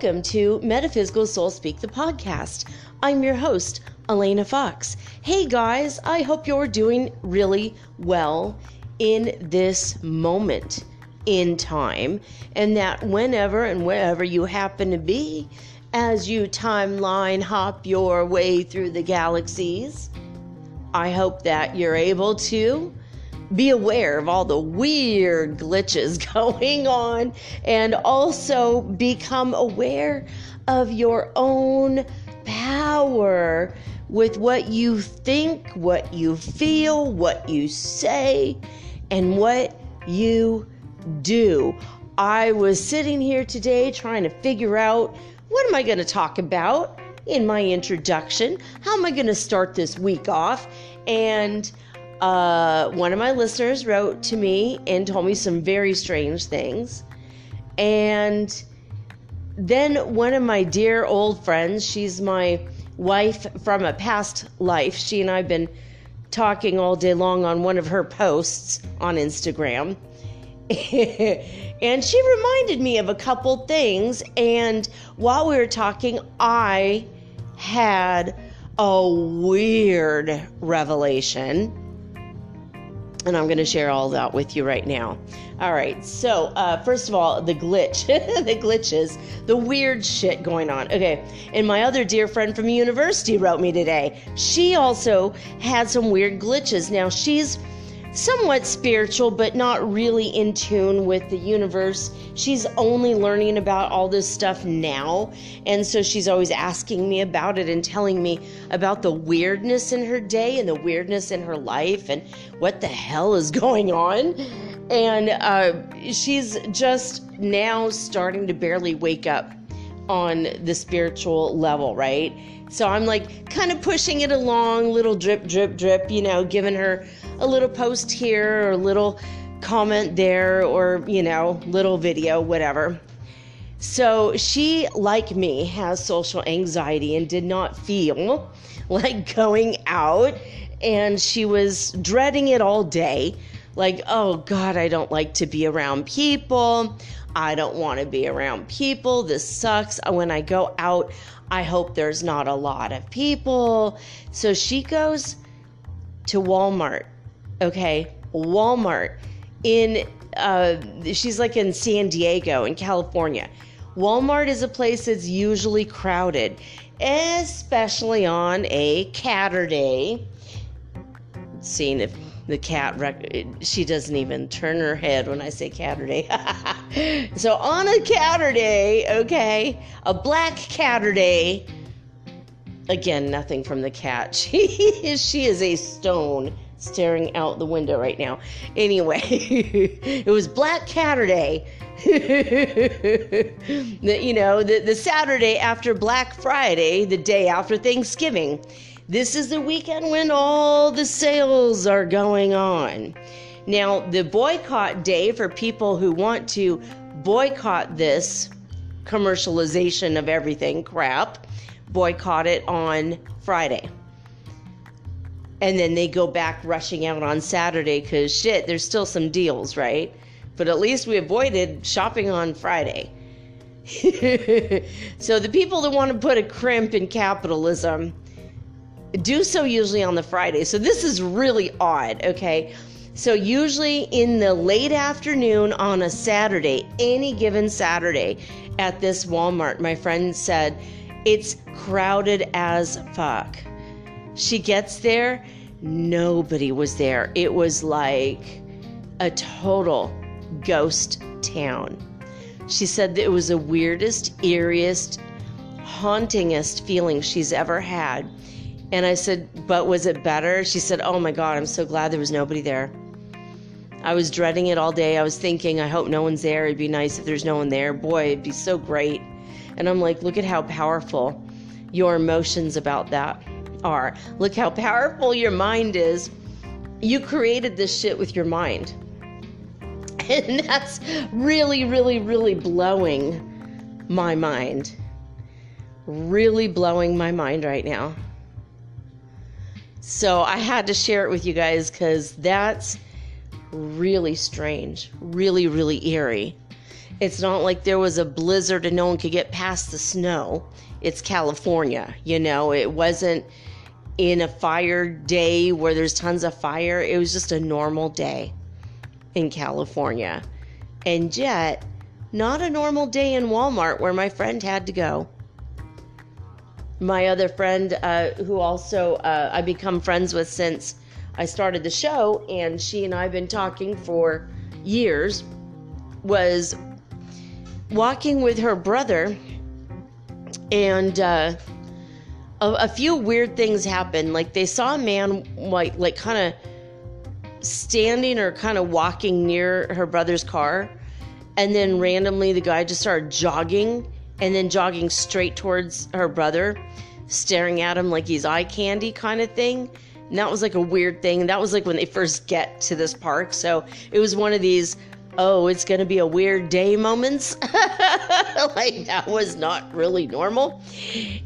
Welcome to Metaphysical Soul Speak, the podcast. I'm your host, Elena Fox. Hey guys, I hope you're doing really well in this moment in time, and that whenever and wherever you happen to be, as you timeline hop your way through the galaxies, I hope that you're able to be aware of all the weird glitches going on and also become aware of your own power with what you think, what you feel, what you say, and what you do. I was sitting here today trying to figure out what am I going to talk about in my introduction? How am I going to start this week off? And uh, one of my listeners wrote to me and told me some very strange things. And then one of my dear old friends, she's my wife from a past life. She and I have been talking all day long on one of her posts on Instagram. and she reminded me of a couple things. And while we were talking, I had a weird revelation and I'm going to share all that with you right now. All right, so uh, first of all, the glitch, the glitches, the weird shit going on. Okay, and my other dear friend from university wrote me today. She also had some weird glitches. Now she's somewhat spiritual, but not really in tune with the universe. She's only learning about all this stuff now. And so she's always asking me about it and telling me about the weirdness in her day and the weirdness in her life and what the hell is going on. And uh, she's just now starting to barely wake up on the spiritual level, right? So I'm like kind of pushing it along, little drip, drip, drip, you know, giving her a little post here or a little comment there or, you know, little video, whatever. So she, like me, has social anxiety and did not feel like going out. And she was dreading it all day. Like, oh God, I don't like to be around people. I don't want to be around people. This sucks. When I go out, I hope there's not a lot of people. So she goes to Walmart okay walmart in uh, she's like in san diego in california. Walmart is a place that's usually crowded especially on a caturday. Seeing if the cat rec- she doesn't even turn her head when i say caturday. So on a caturday okay a black caturday again nothing from the cat. She, she is a stone staring out the window right now. Anyway, it was Black Saturday. the, you know, the, the Saturday after Black Friday, the day after Thanksgiving. This is the weekend when all the sales are going on. Now, the boycott day for people who want to boycott this commercialization of everything crap, boycott it on Friday and then they go back rushing out on Saturday because shit, there's still some deals, right? But at least we avoided shopping on Friday. so the people that want to put a crimp in capitalism do so usually on the Friday. So this is really odd, okay? So usually in the late afternoon on a Saturday, any given Saturday at this Walmart, my friend said it's crowded as fuck. She gets there, nobody was there. It was like a total ghost town. She said that it was the weirdest, eeriest, hauntingest feeling she's ever had. And I said, But was it better? She said, Oh my God, I'm so glad there was nobody there. I was dreading it all day. I was thinking, I hope no one's there. It'd be nice if there's no one there. Boy, it'd be so great. And I'm like, Look at how powerful your emotions about that are. Look how powerful your mind is. You created this shit with your mind. And that's really, really, really blowing my mind. Really blowing my mind right now. So I had to share it with you guys because that's really strange, really, really eerie. It's not like there was a blizzard and no one could get past the snow. It's California, you know, it wasn't in a fire day where there's tons of fire. It was just a normal day in California. And yet, not a normal day in Walmart where my friend had to go. My other friend, uh, who also uh, I become friends with since I started the show, and she and I have been talking for years, was walking with her brother, and uh, a, a, few weird things happened. Like they saw a man, like like kind of standing or kind of walking near her brother's car, and then randomly the guy just started jogging and then jogging straight towards her brother, staring at him like he's eye candy kind of thing. And that was like a weird thing. That was like when they first get to this park. So it was one of these, oh, it's going to be a weird day moments. like that was not really normal.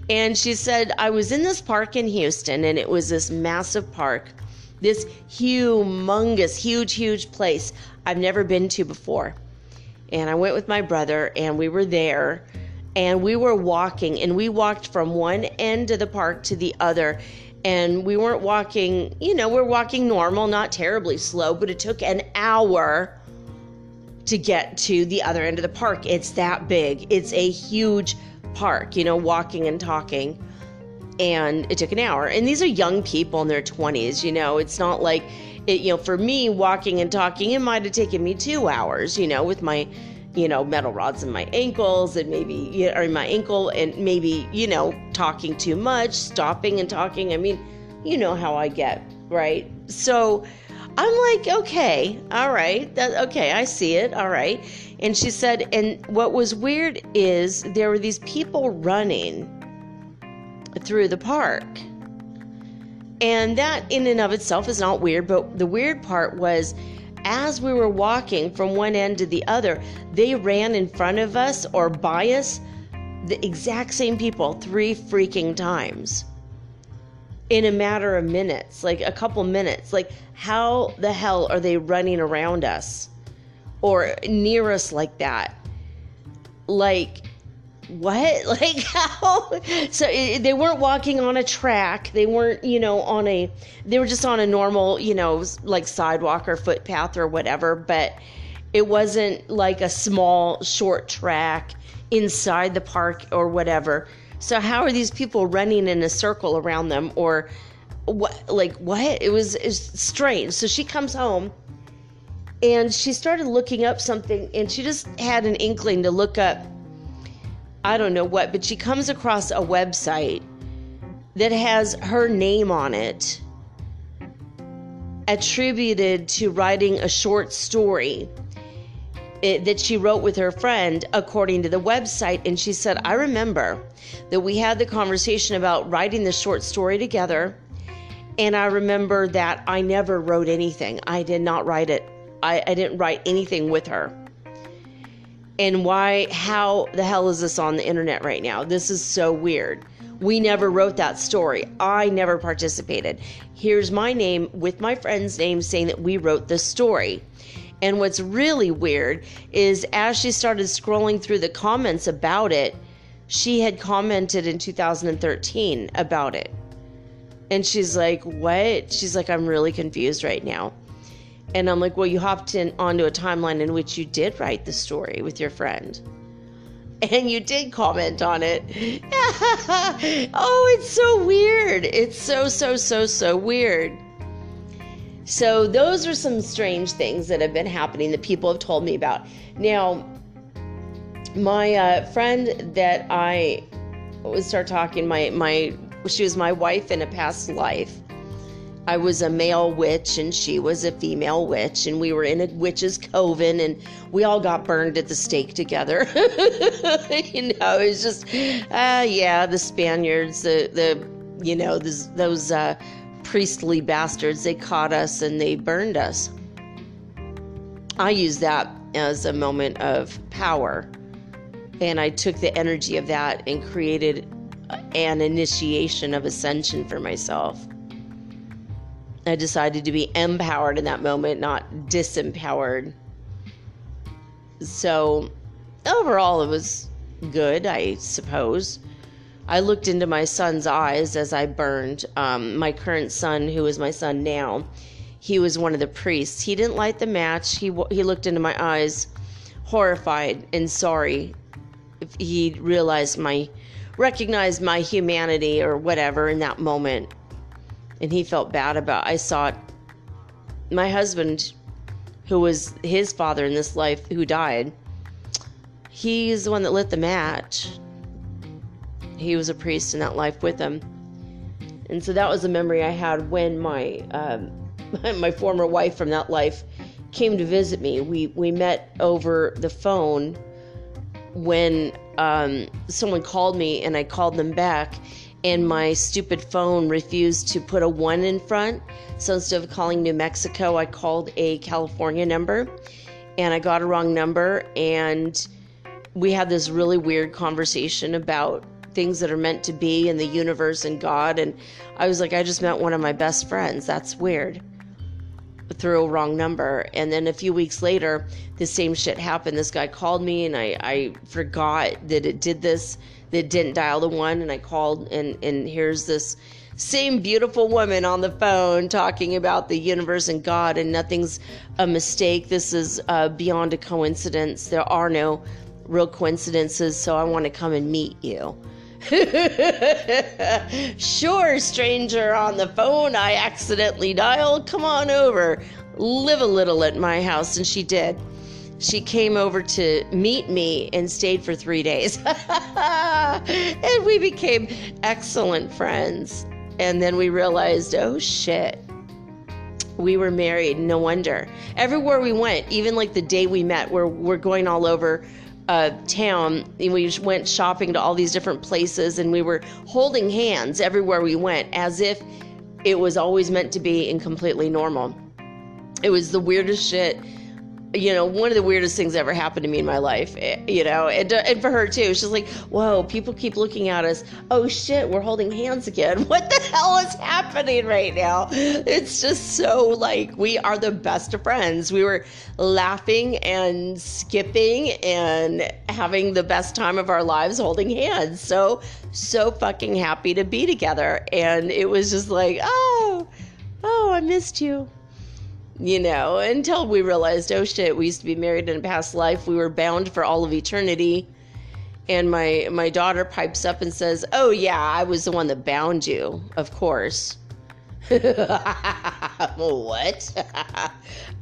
And she said, I was in this park in Houston and it was this massive park, this humongous, huge, huge place I've never been to before. And I went with my brother and we were there and we were walking and we walked from one end of the park to the other and we weren't walking you know we're walking normal not terribly slow but it took an hour to get to the other end of the park. It's that big. It's a huge park you know walking and talking. And it took an hour. And these are young people in their 20s you know. It's not like it you know for me walking and talking it might have taken me two hours you know with my you know, metal rods in my ankles and maybe, you or in my ankle and maybe, you know, talking too much, stopping and talking. I mean, you know how I get, right? So I'm like, okay, all right, that, okay, I see it, all right. And she said, and what was weird is there were these people running through the park. And that in and of itself is not weird, but the weird part was as we were walking from one end to the other, they ran in front of us or by us, the exact same people, three freaking times in a matter of minutes, like a couple minutes. Like, how the hell are they running around us or near us like that? Like, what like how so it, they weren't walking on a track they weren't you know on a they were just on a normal you know like sidewalk or footpath or whatever but it wasn't like a small short track inside the park or whatever so how are these people running in a circle around them or what like what? It was, it strange. So she comes home and she started looking up something and she just had an inkling to look up I don't know what, but she comes across a website that has her name on it attributed to writing a short story it, that she wrote with her friend according to the website and she said i remember that we had the conversation about writing the short story together and i remember that i never wrote anything. I did not write it. I, I didn't write anything with her. And why how the hell is this on the internet right now? This is so weird. We never wrote that story. I never participated. Here's my name with my friend's name saying that we wrote the story and what's really weird is as she started scrolling through the comments about it she had commented in 2013 about it and she's like what she's like i'm really confused right now and I'm like, well, you hopped in onto a timeline in which you did write the story with your friend. And you did comment on it. oh, it's so weird. It's so, so, so, so weird. So, those are some strange things that have been happening that people have told me about. Now, my uh, friend that I would start talking, my, my, she was my wife in a past life I was a male witch and she was a female witch, and we were in a witch's coven, and we all got burned at the stake together. you know, it was just, uh, yeah, the Spaniards, the the, you know, this, those uh, priestly bastards, they caught us and they burned us. I used that as a moment of power, and I took the energy of that and created an initiation of ascension for myself. I decided to be empowered in that moment, not disempowered. So overall, it was good, I suppose. I looked into my son's eyes as I burned. Um, my current son, who is my son now, he was one of the priests. He didn't light the match. He he looked into my eyes, horrified and sorry. He realized my, recognized my humanity or whatever in that moment, and he felt bad about. I saw it. My husband, who was his father in this life, who died. He's the one that lit the match he was a priest in that life with him. And so that was a memory I had when my um, my former wife from that life came to visit me. We we met over the phone when um, someone called me and I called them back and my stupid phone refused to put a one in front. So instead of calling New Mexico, I called a California number and I got a wrong number and we had this really weird conversation about things that are meant to be in the universe and God. And I was like, I just met one of my best friends. That's weird. Through a wrong number. And then a few weeks later, the same shit happened. This guy called me and I, I forgot that it did this, that it didn't dial the one. And I called and, and here's this same beautiful woman on the phone talking about the universe and God, and nothing's a mistake. This is uh, beyond a coincidence. There are no real coincidences, so I want to come and meet you. sure, stranger on the phone, I accidentally dialed. Come on over. Live a little at my house. And she did. She came over to meet me and stayed for three days. and we became excellent friends. And then we realized, oh shit, we were married. No wonder. Everywhere we went, even like the day we met, we're, we're going all over uh, town and we went shopping to all these different places and we were holding hands everywhere we went as if it was always meant to be and completely normal. It was the weirdest shit you know, one of the weirdest things that ever happened to me in my life, eh, you know, and, uh, and for her too. She's like, whoa, people keep looking at us. Oh shit, we're holding hands again. What the hell is happening right now? It's just so like, we are the best of friends. We were laughing and skipping and having the best time of our lives holding hands. So, so fucking happy to be together. And it was just like, oh, oh, I missed you you know, until we realized, oh shit, we used to be married in a past life. We were bound for all of eternity. And my my daughter pipes up and says, "Oh yeah, I was the one that bound you, of course." what?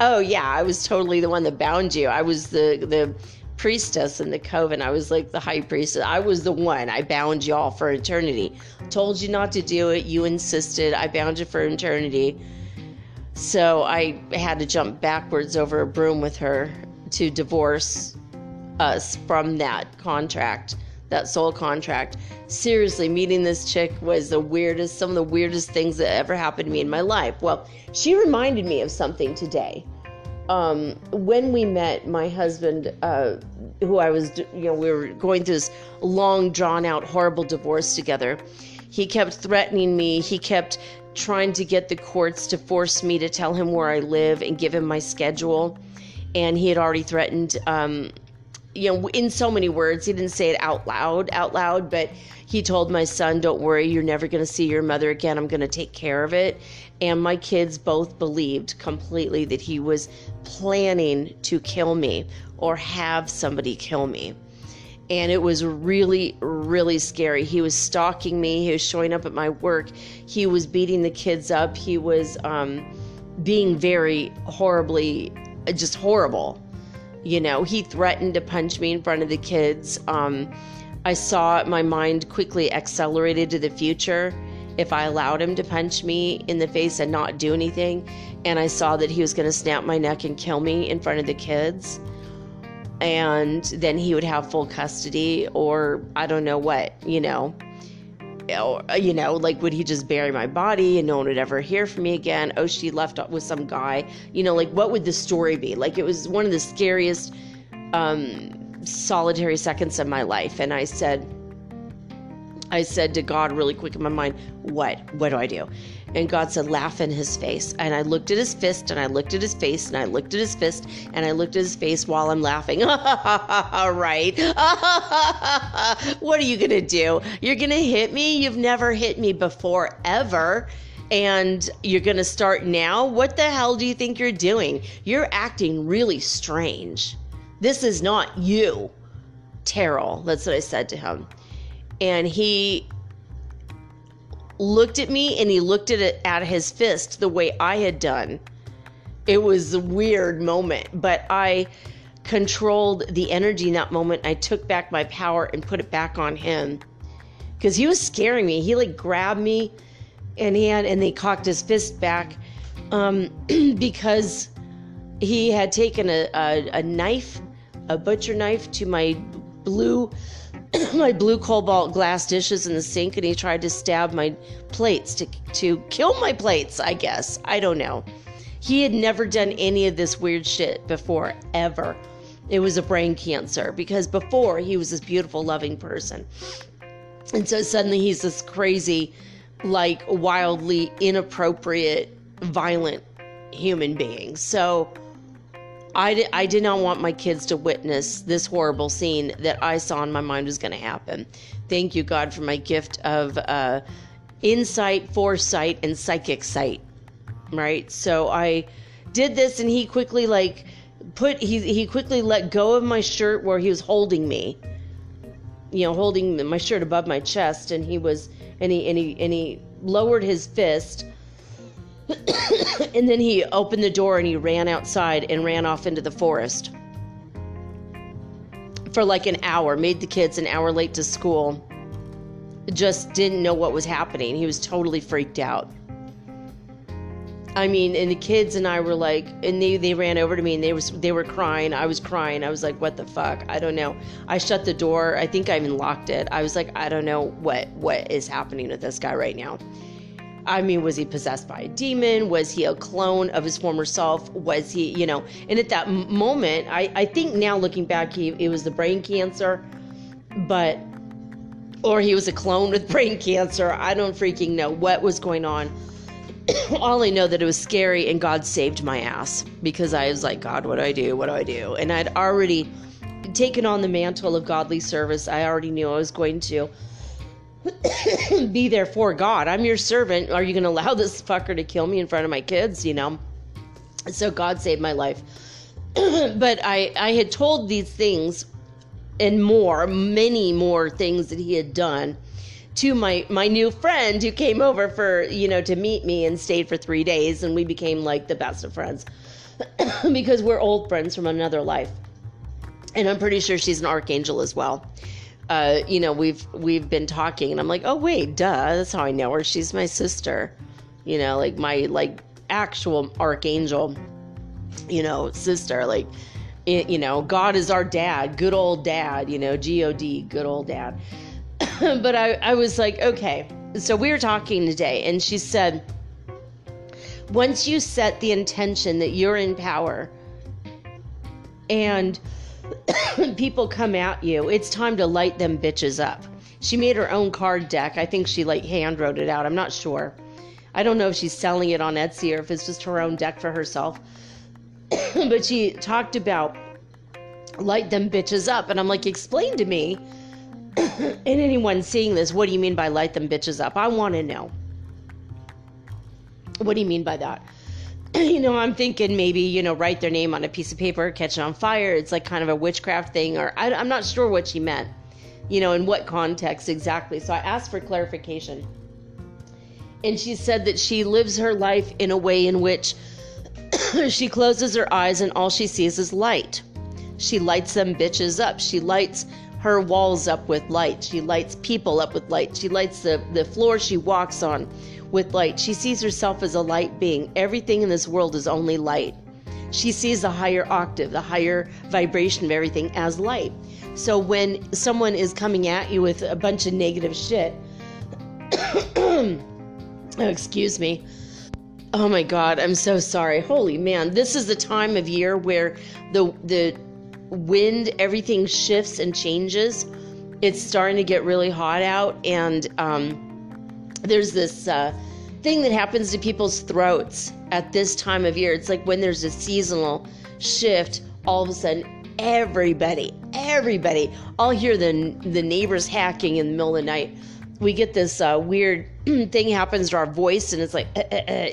oh yeah, I was totally the one that bound you. I was the the priestess in the coven. I was like the high priestess. I was the one. I bound y'all for eternity. Told you not to do it. You insisted. I bound you for eternity. So I had to jump backwards over a broom with her to divorce us from that contract, that soul contract. Seriously, meeting this chick was the weirdest, some of the weirdest things that ever happened to me in my life. Well, she reminded me of something today. Um, when we met, my husband, uh, who I was, you know, we were going through this long, drawn out, horrible divorce together. He kept threatening me. He kept trying to get the courts to force me to tell him where I live and give him my schedule. And he had already threatened, um, you know, in so many words. He didn't say it out loud, out loud, but he told my son, Don't worry, you're never going to see your mother again. I'm going to take care of it. And my kids both believed completely that he was planning to kill me or have somebody kill me and it was really really scary. He was stalking me. He was showing up at my work. He was beating the kids up. He was um, being very horribly just horrible. You know he threatened to punch me in front of the kids. Um, i saw my mind quickly accelerated to the future if i allowed him to punch me in the face and not do anything. And i saw that he was going to snap my neck and kill me in front of the kids and then he would have full custody or I don't know what, you know. Or, you know, like would he just bury my body and no one would ever hear from me again? Oh, she left with some guy. You know, like what would the story be? Like it was one of the scariest um, solitary seconds of my life. And I said, I said to God really quick in my mind, What? What do I do? And God said, Laugh in his face. And I looked at his fist and I looked at his face and I looked at his fist and I looked at his face while I'm laughing. All right. what are you going to do? You're going to hit me? You've never hit me before, ever and you're going to start now? What the hell do you think you're doing? You're acting really strange. This is not you, Terrell. That's what I said to him. And he looked at me and he looked at it at his fist the way I had done. It was a weird moment, but I controlled the energy in that moment. I took back my power and put it back on him because he was scaring me. He like grabbed me and he had and they cocked his fist back um, because he had taken a, a, a knife, a butcher knife, to my blue my blue cobalt glass dishes in the sink and he tried to stab my plates to to kill my plates, I guess. I don't know. He had never done any of this weird shit before ever. It was a brain cancer because before he was this beautiful loving person. And so suddenly he's this crazy like wildly inappropriate violent human being. So I, di- I did not want my kids to witness this horrible scene that I saw in my mind was going to happen. Thank you, God, for my gift of uh, insight, foresight, and psychic sight. Right? So I did this, and he quickly, like, put, he, he quickly let go of my shirt where he was holding me, you know, holding my shirt above my chest, and he was, and he, and he, and he lowered his fist and then he opened the door and he ran outside and ran off into the forest for like an hour, made the kids an hour late to school. Just didn't know what was happening. He was totally freaked out. I mean, and the kids and I were like, and they, they ran over to me and they was they were crying. I was crying. I was like, what the fuck? I don't know. I shut the door. I think I even locked it. I was like, I don't know what what is happening with this guy right now. I mean, was he possessed by a demon? Was he a clone of his former self? Was he, you know, and at that moment, I, I think now looking back, he, it was the brain cancer, but, or he was a clone with brain cancer. I don't freaking know what was going on. All I know that it was scary and God saved my ass because I was like, God, what do I do? What do I do? And I'd already taken on the mantle of godly service. I already knew I was going to be there for God. I'm your servant. Are you going to allow this fucker to kill me in front of my kids? You know? So God saved my life. but I, I had told these things and more, many more things that he had done to my my new friend who came over for you know to meet me and stayed for three days and we became like the best of friends because we're old friends from another life and i'm pretty sure she's an archangel as well uh, you know, we've we've been talking, and I'm like, oh wait, duh, that's how I know her. She's my sister, you know, like my like actual archangel, you know, sister. Like, it, you know, God is our dad, good old dad, you know, G O D, good old dad. but I I was like, okay, so we were talking today, and she said, once you set the intention that you're in power, and people come at you, it's time to light them bitches up. She made her own card deck. I think she like hand wrote it out. I'm not sure. I don't know if she's selling it on Etsy or if it's just her own deck for herself. but she talked about light them bitches up. And I'm like, explain to me. and anyone seeing this, what do you mean by light them bitches up? I want to know. What do you mean by that? you know, I'm thinking maybe, you know, write their name on a piece of paper, catch it on fire. It's like kind of a witchcraft thing, or I, I'm not sure what she meant, you know, in what context exactly. So I asked for clarification. And she said that she lives her life in a way in which she closes her eyes and all she sees is light. She lights them bitches up. She lights her walls up with light. She lights people up with light. She lights the, the floor she walks on with light. She sees herself as a light being. Everything in this world is only light. She sees the higher octave, the higher vibration of everything as light. So when someone is coming at you with a bunch of negative shit, excuse me. Oh my god, I'm so sorry. Holy man, this is the time of year where the the wind everything shifts and changes it's starting to get really hot out, and um, there's this uh, thing that happens to people's throats at this time of year. It's like when there's a seasonal shift, all of a sudden, everybody, everybody, I'll hear the the neighbors hacking in the middle of the night. We get this uh, weird thing happens to our voice, and it's like. Uh, uh, uh.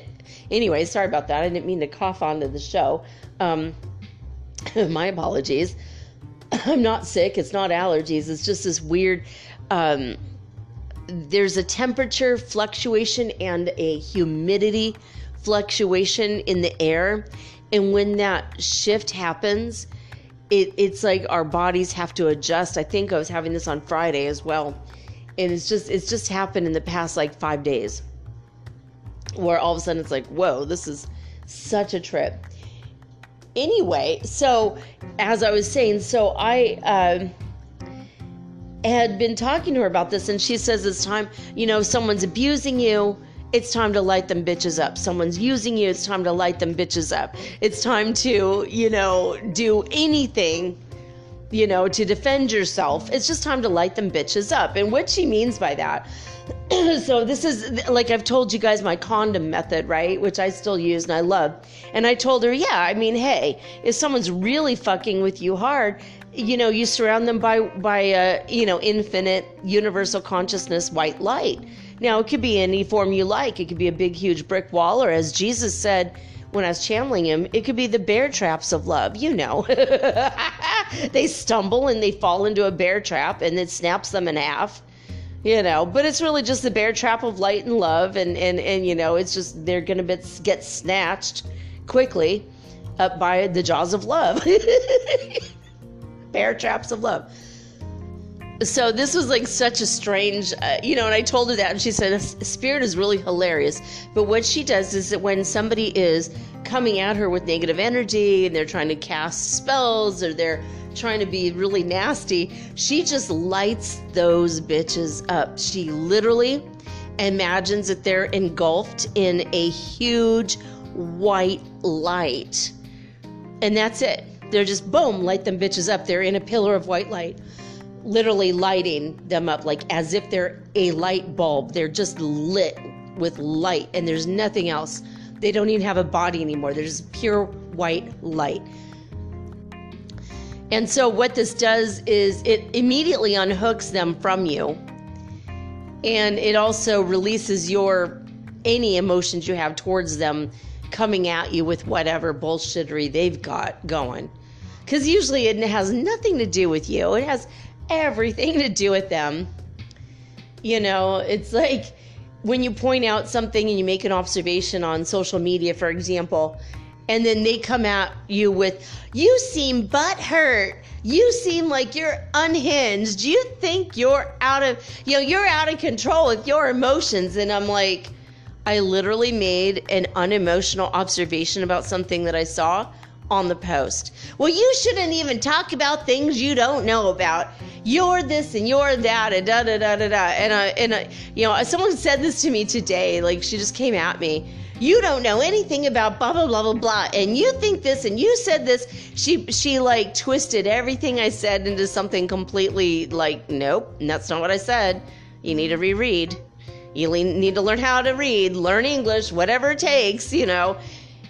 Anyway, sorry about that. I didn't mean to cough onto the show. Um, my apologies. I'm not sick. It's not allergies. It's just this weird. Um, there's a temperature fluctuation and a humidity fluctuation in the air. And when that shift happens, it, it's like our bodies have to adjust. I think I was having this on Friday as well. And it's just it's just happened in the past like five days. Where all of a sudden it's like, whoa, this is such a trip anyway, so as I was saying, so I uh, had been talking to her about this, and she says it's time, you know, someone's abusing you. It's time to light them bitches up. Someone's using you. It's time to light them bitches up. It's time to, you know, do anything, you know, to defend yourself. It's just time to light them bitches up. And what she means by that so this is like I've told you guys my condom method, right? Which I still use and I love. And I told her, yeah, I mean, hey, if someone's really fucking with you hard, you know, you surround them by by a you know infinite universal consciousness white light. Now it could be any form you like. It could be a big huge brick wall, or as Jesus said when I was channeling him, it could be the bear traps of love. You know, they stumble and they fall into a bear trap, and it snaps them in half you know but it's really just the bear trap of light and love and and and you know it's just they're gonna be, get snatched quickly up by the jaws of love bear traps of love so this was like such a strange uh, you know and i told her that and she said spirit is really hilarious but what she does is that when somebody is coming at her with negative energy and they're trying to cast spells or they're trying to be really nasty, she just lights those bitches up. She literally imagines that they're engulfed in a huge white light. And that's it. They're just boom, light them bitches up. They're in a pillar of white light, literally lighting them up like as if they're a light bulb. They're just lit with light and there's nothing else. They don't even have a body anymore. They're just pure white light. And so, what this does is it immediately unhooks them from you. And it also releases your any emotions you have towards them coming at you with whatever bullshittery they've got going. Because usually it has nothing to do with you, it has everything to do with them. You know, it's like when you point out something and you make an observation on social media, for example, and then they come at you with, You seem butt hurt. You seem like you're unhinged. You think you're out of, you know, you're out of control with your emotions. And I'm like, I literally made an unemotional observation about something that I saw on the post. Well, you shouldn't even talk about things you don't know about. You're this and you're that and da da da da da. And I, and I, you know, someone said this to me today. Like she just came at me you don't know anything about blah blah blah blah blah and you think this and you said this she she like twisted everything i said into something completely like nope that's not what i said you need to reread you need to learn how to read learn english whatever it takes you know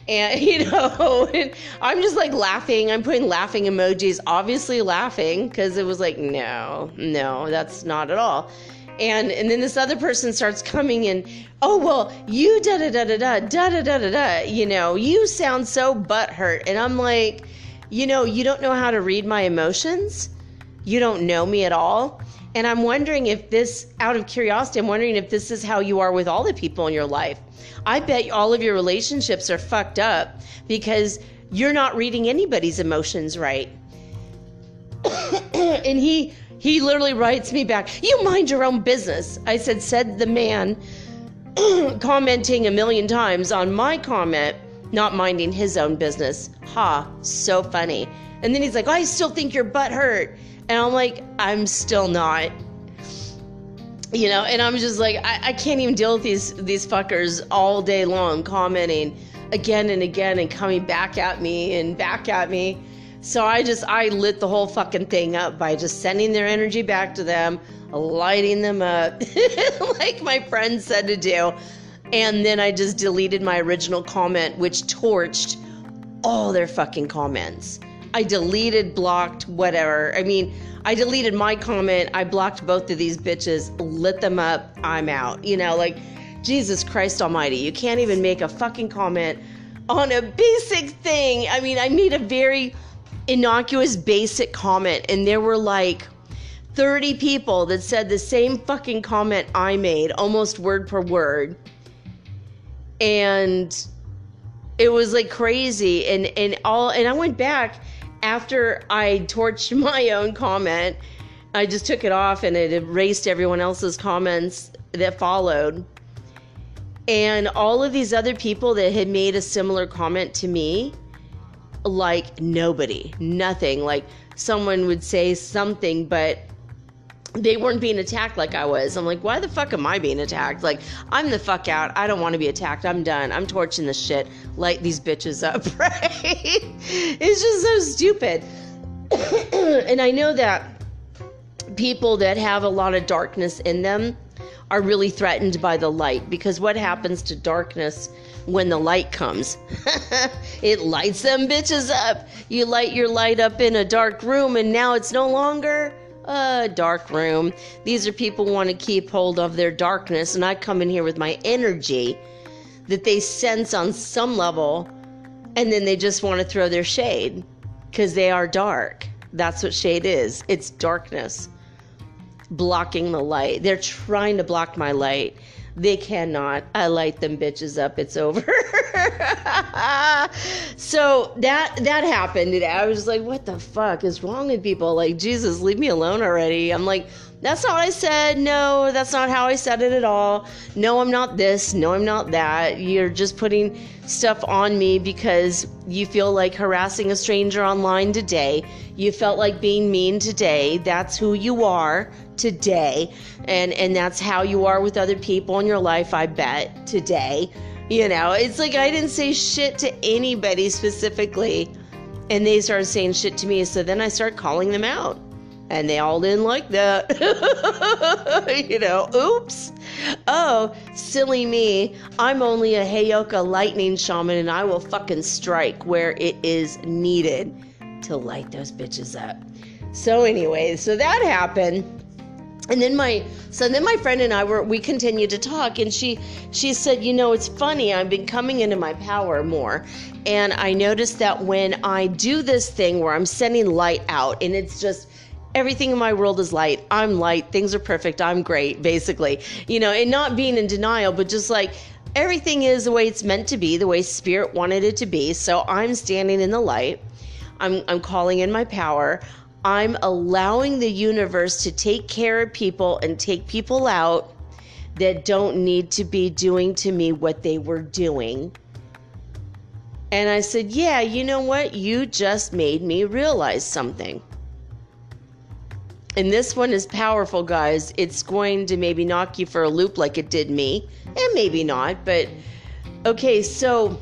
and you know and i'm just like laughing i'm putting laughing emojis obviously laughing because it was like no no that's not at all and and then this other person starts coming in oh well you da da da da da da da da da da you know you sound so butthurt and i'm like you know you don't know how to read my emotions you don't know me at all and i'm wondering if this out of curiosity i'm wondering if this is how you are with all the people in your life i bet all of your relationships are fucked up because you're not reading anybody's emotions right and he he literally writes me back, You mind your own business. I said, Said the man commenting a million times on my comment, not minding his own business. Ha, so funny. And then he's like, I still think your butt hurt. And I'm like, I'm still not. You know, and I'm just like, I, I can't even deal with these these fuckers all day long commenting again and again and coming back at me and back at me So I just I lit the whole fucking thing up by just sending their energy back to them, lighting them up like my friend said to do. And then I just deleted my original comment which torched all their fucking comments. I deleted, blocked, whatever. I mean, I deleted my comment. I blocked both of these bitches, lit them up. I'm out. You know, like Jesus Christ Almighty. You can't even make a fucking comment on a basic thing. I mean, I made a very innocuous, basic comment, and there were like 30 people that said the same fucking comment I made, almost word for word. And it was like crazy and and all and I went back after I torched my own comment. I just took it off and it erased everyone else's comments that followed. And all of these other people that had made a similar comment to me, like nobody, nothing. Like someone would say something, but they weren't being attacked like I was. I'm like, why the fuck am I being attacked? Like, I'm the fuck out. I don't want to be attacked. I'm done. I'm torching this shit. Light these bitches up, right? it's just so stupid. and I know that people that have a lot of darkness in them are really threatened by the light because what happens to darkness when the light comes? it lights them bitches up. You light your light up in a dark room and now it's no longer a dark room. These are people want to keep hold of their darkness and I come in here with my energy that they sense on some level and then they just want to throw their shade because they are dark. That's what shade is. It's darkness blocking the light. They're trying to block my light. They cannot. I light them bitches up. It's over. so that that happened. And I was like, what the fuck is wrong with people? Like, Jesus, leave me alone already. I'm like, that's not what I said. No, that's not how I said it at all. No, I'm not this. No, I'm not that. You're just putting stuff on me because you feel like harassing a stranger online today. You felt like being mean today. That's who you are today. And and that's how you are with other people in your life, I bet, today. You know, it's like I didn't say shit to anybody specifically and they started saying shit to me, so then I start calling them out and they all didn't like that. you know, oops. Oh, silly me. I'm only a Heyoka lightning shaman and I will fucking strike where it is needed to light those bitches up. So, anyway, so that happened. And then my so then my friend and I were we continued to talk and she she said, "You know, it's funny. I've been coming into my power more and I noticed that when I do this thing where I'm sending light out and it's just everything in my world is light. I'm light. Things are perfect. I'm great, basically. You know, and not being in denial, but just like everything is the way it's meant to be, the way spirit wanted it to be. So I'm standing in the light. I'm I'm calling in my power. I'm allowing the universe to take care of people and take people out that don't need to be doing to me what they were doing. And I said, Yeah, you know what? You just made me realize something. And this one is powerful, guys. It's going to maybe knock you for a loop like it did me, and maybe not. But okay, so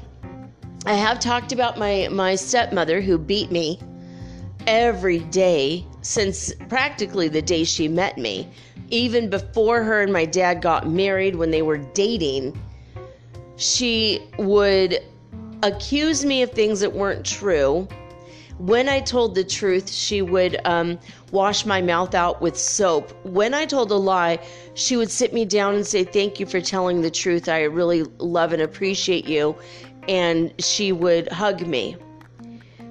I have talked about my my stepmother who beat me every day since practically the day she met me. Even before her and my dad got married, when they were dating, she would accuse me of things that weren't true when I told the truth, she would um, wash my mouth out with soap. When I told a lie, she would sit me down and say, Thank you for telling the truth. I really love and appreciate you. And she would hug me.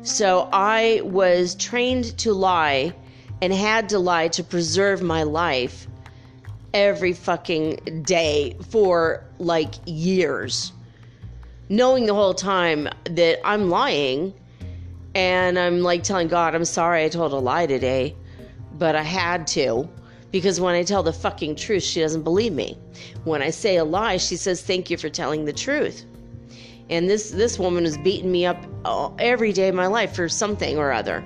So I was trained to lie and had to lie to preserve my life every fucking day for like years. Knowing the whole time that I'm lying and I'm like telling God, I'm sorry I told a lie today, but I had to. Because when I tell the fucking truth, she doesn't believe me. When I say a lie, she says, Thank you for telling the truth. And this, this woman has beating me up uh, every day of my life for something or other.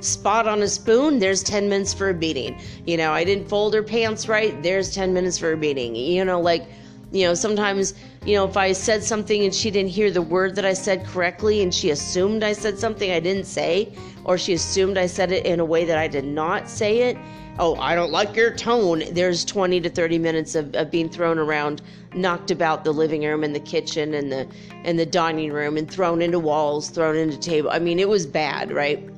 Spot on a spoon, there's 10 minutes for a beating. You know, I didn't fold her pants right, there's 10 minutes for a beating. You know, like You know, sometimes, you know, if I said something and she didn't hear the word that I said correctly and she assumed I said something I didn't say, or she assumed I said it in a way that I did not say it, oh, I don't like your tone. There's 20 to 30 minutes of, of being thrown around, knocked about the living room and the kitchen and the and the dining room and thrown into walls, thrown into table. I mean, it was bad, right?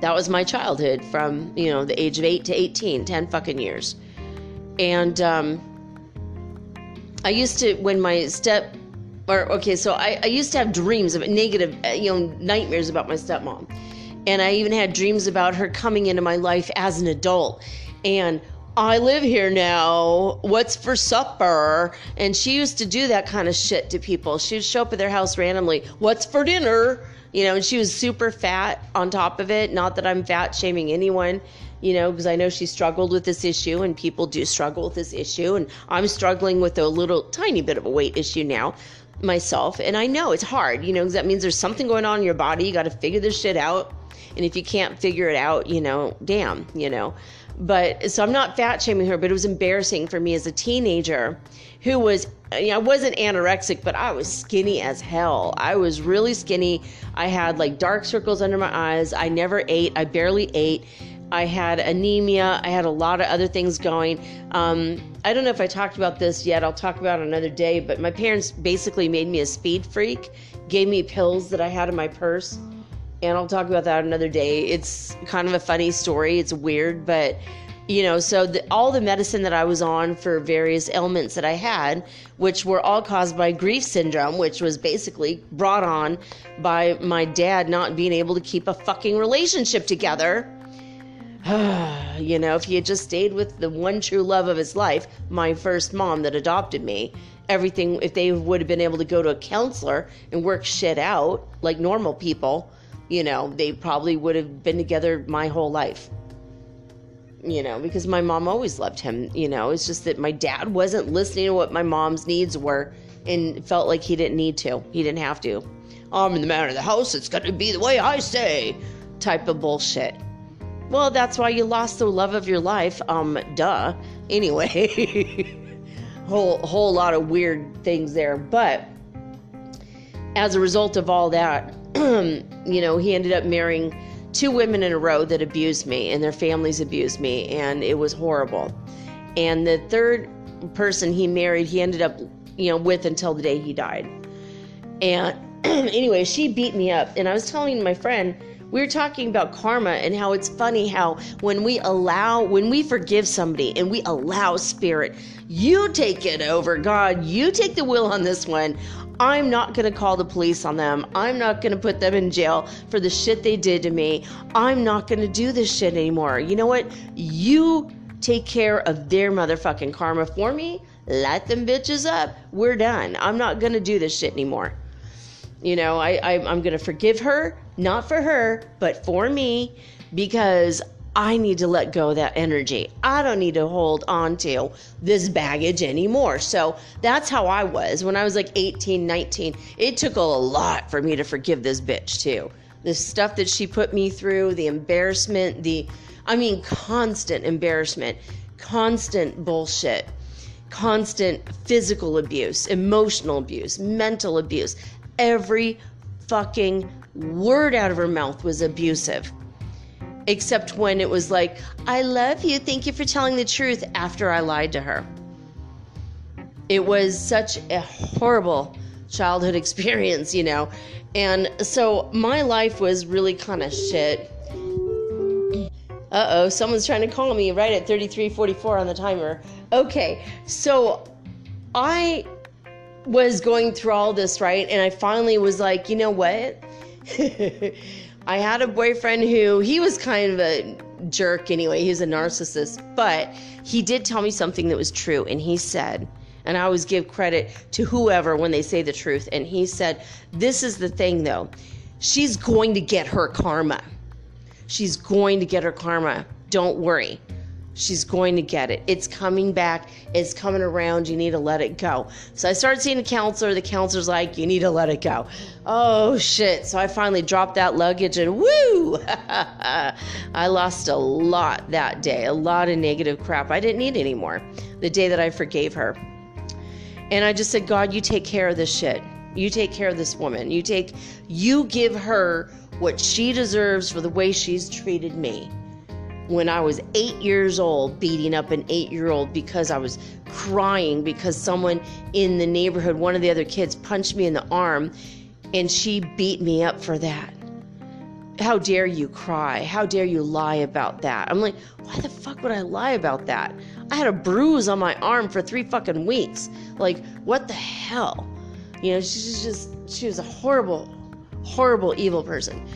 That was my childhood from, you know, the age of 8 to 18, 10 fucking years. And um I used to when my step or okay, so I, I used to have dreams of negative, you know, nightmares about my stepmom and I even had dreams about her coming into my life as an adult. And I live here now. What's for supper? And she used to do that kind of shit to people. She would show up at their house randomly. What's for dinner? You know, and she was super fat on top of it. Not that I'm fat shaming anyone, you know, because I know she struggled with this issue and people do struggle with this issue. And I'm struggling with a little tiny bit of a weight issue now myself. And I know it's hard, you know, because that means there's something going on in your body. You got to figure this shit out and if you can't figure it out, you know, damn, you know. But so I'm not fat shaming her, but it was embarrassing for me as a teenager who was, you know, I wasn't anorexic, but I was skinny as hell. I was really skinny. I had like dark circles under my eyes. I never ate, I barely ate. I had anemia. I had a lot of other things going. Um, I don't know if I talked about this yet. I'll talk about it another day. But my parents basically made me a speed freak, gave me pills that I had in my purse and I'll talk about that another day. It's kind of a funny story. It's weird, but you know, so the, all the medicine that I was on for various ailments that I had, which were all caused by grief syndrome, which was basically brought on by my dad not being able to keep a fucking relationship together. you know, if he had just stayed with the one true love of his life, my first mom that adopted me, everything, if they would have been able to go to a counselor and work shit out like normal people, you know, they probably would have been together my whole life. You know, because my mom always loved him. You know, it's just that my dad wasn't listening to what my mom's needs were and felt like he didn't need to. He didn't have to. I'm the man of the house. It's got to be the way I say, type of bullshit. Well, that's why you lost the love of your life. Um, duh. Anyway, whole whole lot of weird things there, but as a result of all that, you know, he ended up marrying two women in a row that abused me and their families abused me, and it was horrible. And the third person he married, he ended up, you know, with until the day he died. And anyway, she beat me up, and I was telling my friend, were talking about karma and how it's funny how when we allow when we forgive somebody and we allow spirit you take it over god you take the wheel on this one I'm not going to call the police on them. I'm not going to put them in jail for the shit they did to me. I'm not going to do this shit anymore. You know what? You take care of their motherfucking karma for me. Let them bitches up. We're done. I'm not going to do this shit anymore. You know, I, I, I'm going to forgive her, not for her, but for me, because I need to let go of that energy. I don't need to hold on to this baggage anymore. So that's how I was when I was like 18, 19. It took a lot for me to forgive this bitch, too. The stuff that she put me through, the embarrassment, the, I mean, constant embarrassment, constant bullshit, constant physical abuse, emotional abuse, mental abuse. Every fucking word out of her mouth was abusive except when it was like, I love you. Thank you for telling the truth after I lied to her. It was such a horrible childhood experience, you know. And so my life was really kind of shit. Uh oh, someone's trying to call me right at 3344 on the timer. Okay, so I was going through all this, right? And I finally was like, you know what? I had a boyfriend who he was kind of a jerk anyway. He was a narcissist, but he did tell me something that was true. And he said, and I always give credit to whoever when they say the truth. And he said, This is the thing though. She's going to get her karma. She's going to get her karma. Don't worry. She's going to get it. It's coming back. It's coming around. You need to let it go. So I started seeing a counselor. The counselor's like, you need to let it go. Oh, shit. So I finally dropped that luggage and woo! I lost a lot that day. A lot of negative crap I didn't need anymore. The day that I forgave her. And I just said, God, you take care of this shit. You take care of this woman. You take, you give her what she deserves for the way she's treated me. When I was eight years old, beating up an eight year old because I was crying because someone in the neighborhood, one of the other kids, punched me in the arm and she beat me up for that. How dare you cry? How dare you lie about that? I'm like, why the fuck would I lie about that? I had a bruise on my arm for three fucking weeks. Like, what the hell? You know, she's just, she was a horrible, horrible, evil person.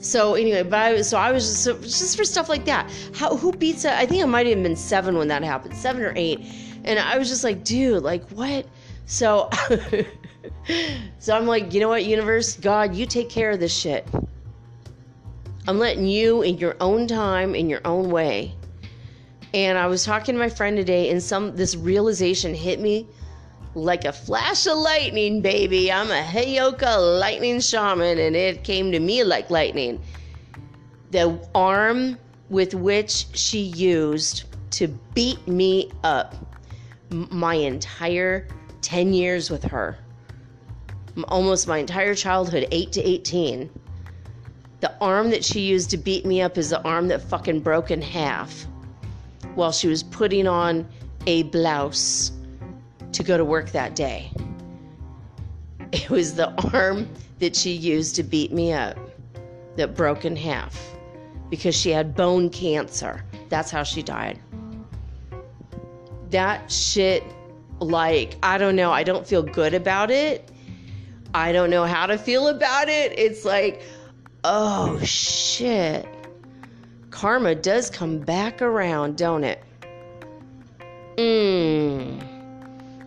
So anyway, but I so I was just, so, just for stuff like that. How, who beats a, I think I might have been seven when that happened, seven or eight. And I was just like, dude, like what? So, so I'm like, you know what, universe, God, you take care of this shit. I'm letting you in your own time, in your own way. And I was talking to my friend today, and some this realization hit me like a flash of lightning, baby. I'm a Heyoka lightning shaman, and it came to me like lightning. The arm with which she used to beat me up my entire 10 years with her, almost my entire childhood, 8 to 18 the arm that she used to beat me up is the arm that fucking broke in half while she was putting on a blouse to go to work that day. It was the arm that she used to beat me up that broke in half because she had bone cancer. That's how she died. That shit, like, I don't know. I don't feel good about it. I don't know how to feel about it. It's like, Oh shit. Karma does come back around, don't it?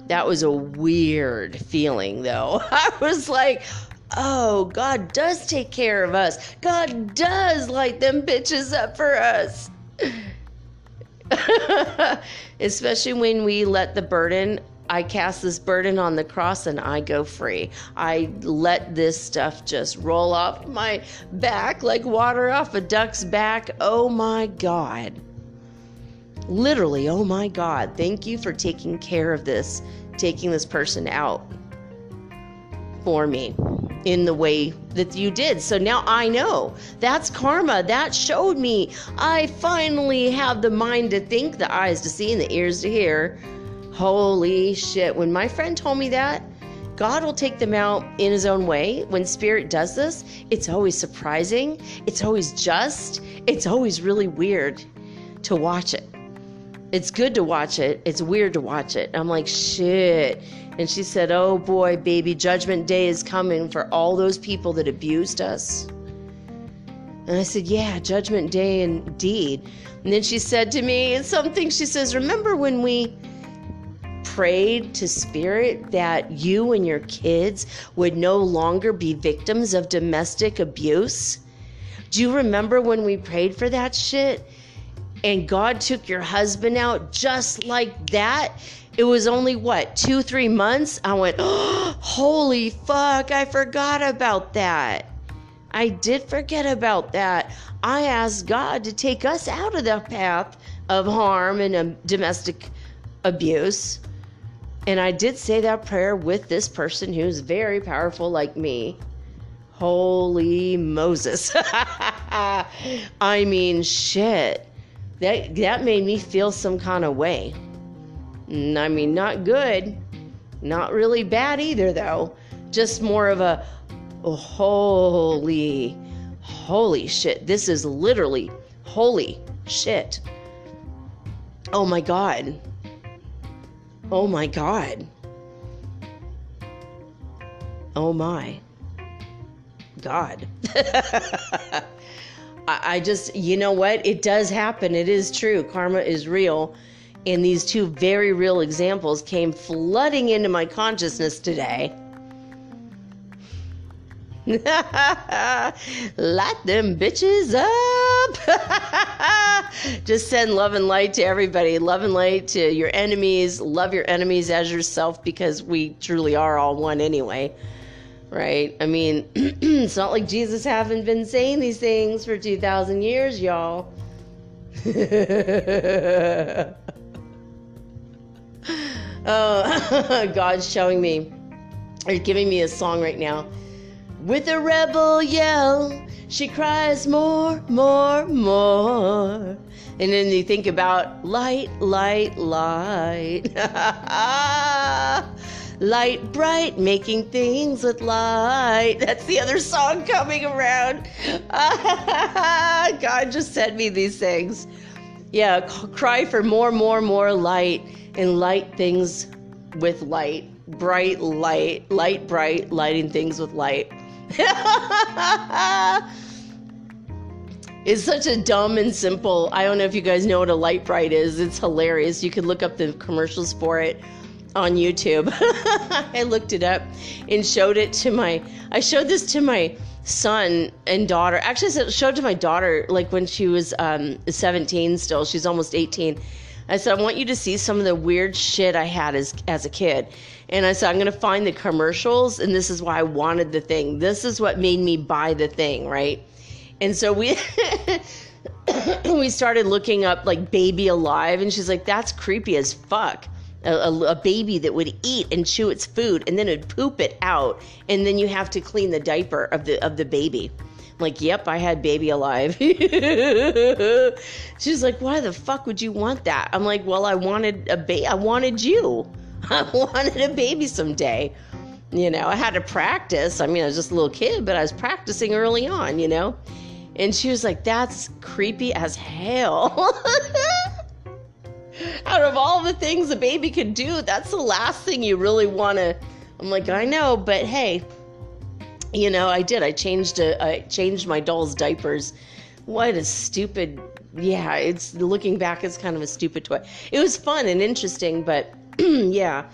That was a weird feeling, though. I was like, oh, God does take care of us. God does light them bitches up for us. Especially when we let the burden I cast this burden on the cross and I go free. I let this stuff just roll off my back like water off a duck's back. Oh my God. Literally, oh my God. Thank you for taking care of this, taking this person out for me in the way that you did. So now I know that's karma. That showed me I finally have the mind to think, the eyes to see, and the ears to hear Holy shit. When my friend told me that, God will take them out in his own way. When spirit does this, it's always surprising, it's always just, it's always really weird to watch it. It's good to watch it, it's weird to watch it. I'm like, shit. And she said, Oh boy, baby, judgment day is coming for all those people that abused us. And I said, Yeah, judgment day indeed. And then she said to me, something she says, Remember when we prayed to Spirit that you and your kids would no longer be victims of domestic abuse? Do you remember when we prayed for that shit? And God took your husband out just like that? It was only what, two, three months? I went, oh, holy fuck, I forgot about that. I did forget about that. I asked God to take us out of the path of harm and um, domestic abuse. And I did say that prayer with this person who's very powerful like me. Holy Moses. I mean, shit. That, that made me feel some kind of way. Mm, I mean, not good. Not really bad either, though. Just more of a oh, holy, holy shit. This is literally holy shit. Oh my God. Oh my God. Oh my God. I, just, you know what? It does happen. It is true. Karma is real. And these two very real examples came flooding into my consciousness today. Light them bitches up. Just send love and light to everybody. Love and light to your enemies. Love your enemies as yourself because we truly are all one anyway. Right? I mean, it's not like Jesus haven't been saying these things for 2,000 years, y'all. Uh, God's showing me, or giving me a song right now. With a rebel yell, she cries more, more, more. And then you think about light, light, light. Lite-Brite, making things with light. That's the other song coming around. God just sent me these things. Yeah, cry for more, more, more light and light things with light. Bright light, light bright, lighting things with light. it's such a dumb and simple. I don't know if you guys know what a Lite-Brite is. It's hilarious. You could look up the commercials for it on YouTube. I looked it up and showed it to my I showed this to my son and daughter. Actually, I showed it to my daughter like when she was um, 17 still. She's almost 18. I said, I want you to see some of the weird shit I had as as a kid. And I said, I'm gonna find the commercials, and this is why I wanted the thing. This is what made me buy the thing, right? And so we we started looking up like baby alive, and she's like, that's creepy as fuck a, a, baby that would eat and chew its food and then it'd poop it out and then you have to clean the diaper of the of the baby. Like yep i had baby alive. She's like why the fuck would you want that? I'm like well i wanted a baby i wanted you. I wanted a baby someday. You know i had to practice. I mean i was just a little kid but i was practicing early on you know? And she was like that's creepy as hell out of all the things a baby can do, that's the last thing you really want to. I'm like, I know, but hey, you know, I did. I changed a, I changed my doll's diapers. What a stupid. Yeah, it's looking back, it's kind of a stupid toy. It was fun and interesting, but yeah,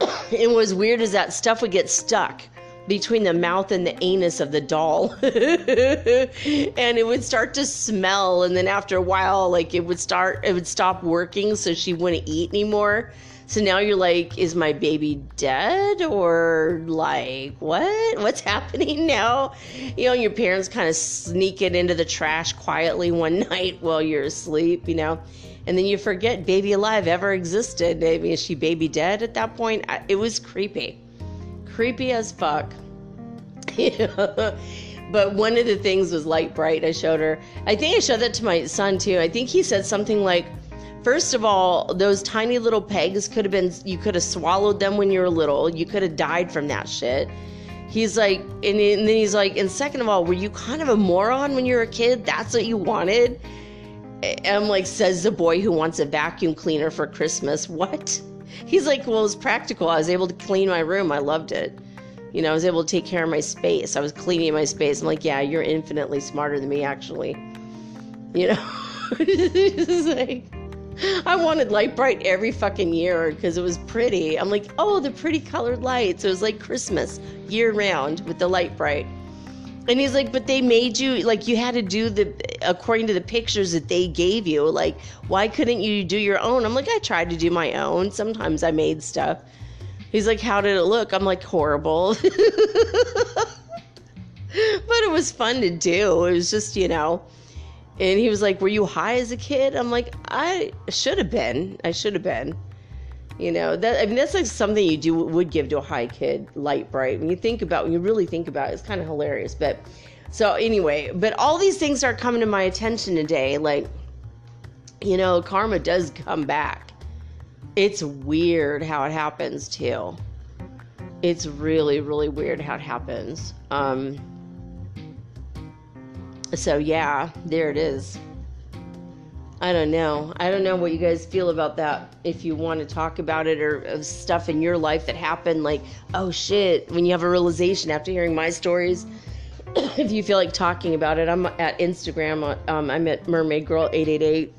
it was weird as that stuff would get stuck between the mouth and the anus of the doll. and it would start to smell and then after a while like it would start it would stop working so she wouldn't eat anymore. So now you're like is my baby dead or like what? What's happening now? You know, your parents kind of sneak it into the trash quietly one night while you're asleep, you know. And then you forget baby alive ever existed. Maybe is she baby dead at that point? It was creepy creepy as fuck. but one of the things was Lite-Brite. I showed her. I think I showed that to my son too. I think he said something like, First of all, those tiny little pegs could have been, you could have swallowed them when you were little. You could have died from that shit. He's like, and, then he's like, and second of all, were you kind of a moron when you were a kid? That's what you wanted? I'm like, says the boy who wants a vacuum cleaner for Christmas. What? He's like, well, it's practical. I was able to clean my room. I loved it. You know, I was able to take care of my space. I was cleaning my space. I'm like, yeah, you're infinitely smarter than me, actually. You know, like, I wanted Lite-Brite every fucking year because it was pretty. I'm like, oh, the pretty colored lights. It was like Christmas year round with the Lite-Brite. And he's like, but they made you like you had to do the according to the pictures that they gave you. Like, why couldn't you do your own? I'm like, I tried to do my own. Sometimes I made stuff. He's like, how did it look? I'm like, horrible. but it was fun to do. It was just, you know. And he was like, were you high as a kid? I'm like, I should have been. I should have been. You know that I mean that's like something you do would give to a high kid, Lite-Brite. When you think about, when you really think about it, it's kind of hilarious. But so anyway, but all these things are coming to my attention today. Like, you know, karma does come back. It's weird how it happens too. It's really, really weird how it happens. Um. So yeah, there it is. I don't know. I don't know what you guys feel about that. If you want to talk about it or stuff in your life that happened, like, oh shit, when you have a realization after hearing my stories. if you feel like talking about it, I'm at Instagram. Um, I'm at Mermaid Girl 888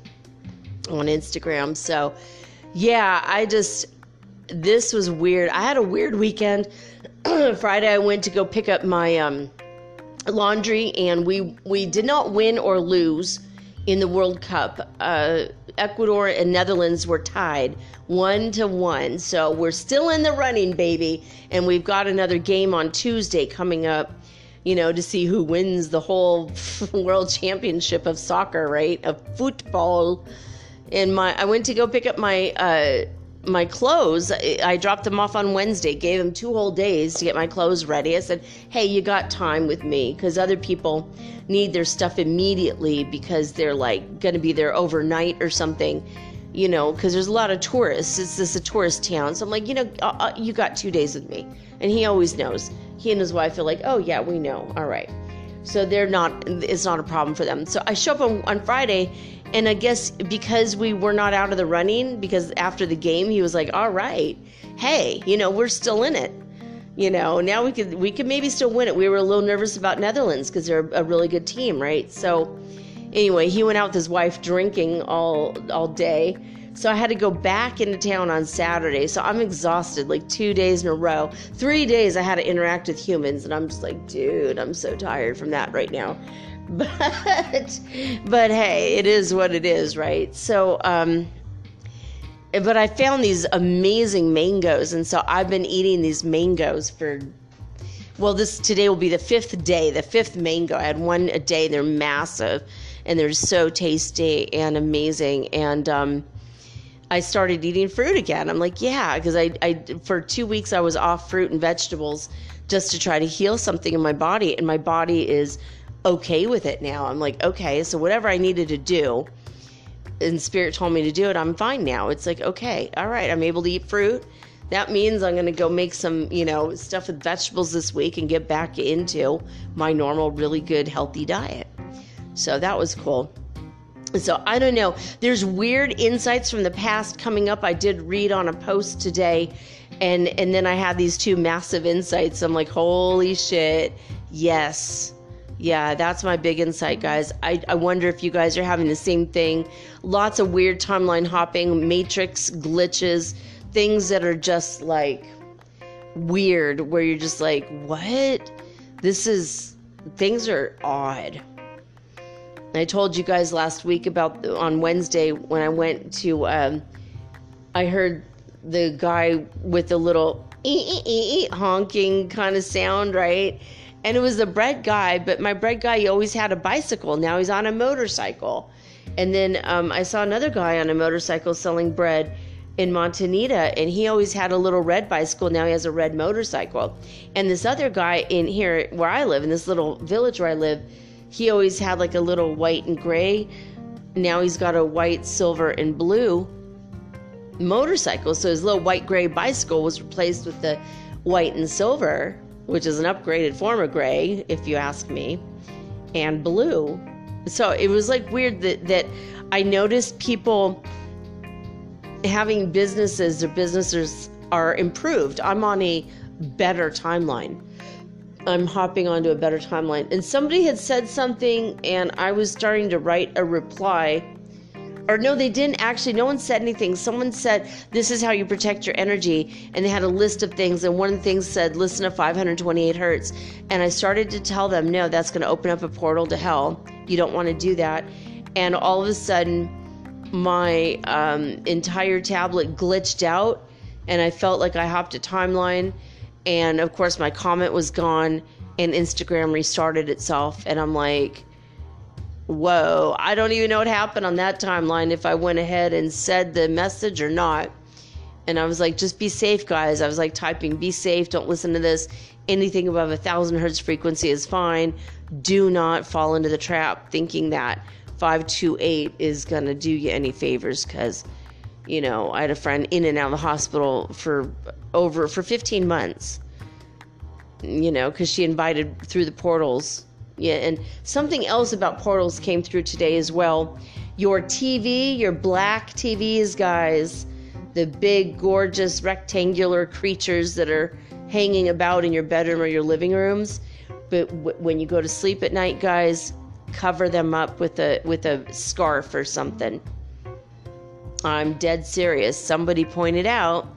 on Instagram. So, yeah, I just this was weird. I had a weird weekend. Friday, I went to go pick up my um, laundry, and we we did not win or lose in the World Cup. Uh, Ecuador and Netherlands were tied one to one. So we're still in the running, baby. And we've got another game on Tuesday coming up, you know, to see who wins the whole world championship of soccer, right? Of football. And my I went to go pick up my uh my clothes. I dropped them off on Wednesday, gave them two whole days to get my clothes ready. I said, Hey, you got time with me because other people need their stuff immediately because they're like going to be there overnight or something, you know, because there's a lot of tourists. It's just a tourist town. So I'm like, you know, uh, uh, you got two days with me. And he always knows. He and his wife are like, Oh, yeah, we know. All right. So they're not, it's not a problem for them. So I show up on, on Friday and I guess because we were not out of the running, because after the game he was like, "All right, hey, you know, we're still in it. You know, now we could we could maybe still win it." We were a little nervous about Netherlands because they're a really good team, right? So anyway, he went out with his wife drinking all all day. So I had to go back into town on Saturday. So I'm exhausted, like two days in a row. Three days I had to interact with humans, and I'm just like, dude, I'm so tired from that right now. but but hey, it is what it is, right? So um but I found these amazing mangoes and so I've been eating these mangoes for well this today will be the fifth day, the fifth mango. I had one a day, they're massive and they're so tasty and amazing and um I started eating fruit again. I'm like, yeah, because I, I for two weeks I was off fruit and vegetables just to try to heal something in my body, and my body is okay with it now. I'm like, okay, so whatever I needed to do, and Spirit told me to do it, I'm fine now. It's like, okay, all right, I'm able to eat fruit. That means I'm going to go make some, you know, stuff with vegetables this week and get back into my normal, really good, healthy diet. So that was cool. So I don't know. There's weird insights from the past coming up. I did read on a post today and and then I had these two massive insights. I'm like, "Holy shit. Yes." Yeah, that's my big insight, guys. I, I wonder if you guys are having the same thing. Lots of weird timeline hopping, matrix glitches, things that are just like weird, where you're just like, what? This is, things are odd. I told you guys last week about on Wednesday when I went to, um, I heard the guy with the little honking kind of sound, right? And it was the bread guy but my bread guy always had a bicycle. Now he's on a motorcycle. And then um, i saw another guy on a motorcycle selling bread in montanita and he always had a little red bicycle. Now he has a red motorcycle. And this other guy in here where i live in this little village where i live he always had like a little white and gray. Now he's got a white silver and blue motorcycle. So his little white gray bicycle was replaced with the white and silver which is an upgraded form of gray, if you ask me, and blue. So it was like weird that, that I noticed people having businesses, their businesses are improved. I'm on a better timeline. I'm hopping onto a better timeline. And somebody had said something, and I was starting to write a reply or no, they didn't actually. No one said anything. Someone said, This is how you protect your energy. And they had a list of things. And one of the things said, Listen to 528 hertz. And I started to tell them, No, that's going to open up a portal to hell. You don't want to do that. And all of a sudden, my um, entire tablet glitched out. And I felt like I hopped a timeline. And of course, my comment was gone. And Instagram restarted itself. And I'm like, whoa, I don't even know what happened on that timeline if I went ahead and said the message or not. And I was like, just be safe, guys. I was like typing, be safe, don't listen to this. Anything above a thousand hertz frequency is fine. Do not fall into the trap thinking that 528 is going to do you any favors because, you know, I had a friend in and out of the hospital for over for 15 months, you know, because she invited through the portals yeah, and something else about portals came through today as well. Your TV, your black TVs, guys, the big, gorgeous, rectangular creatures that are hanging about in your bedroom or your living rooms. But w- when you go to sleep at night, guys, cover them up with a with a scarf or something. I'm dead serious. Somebody pointed out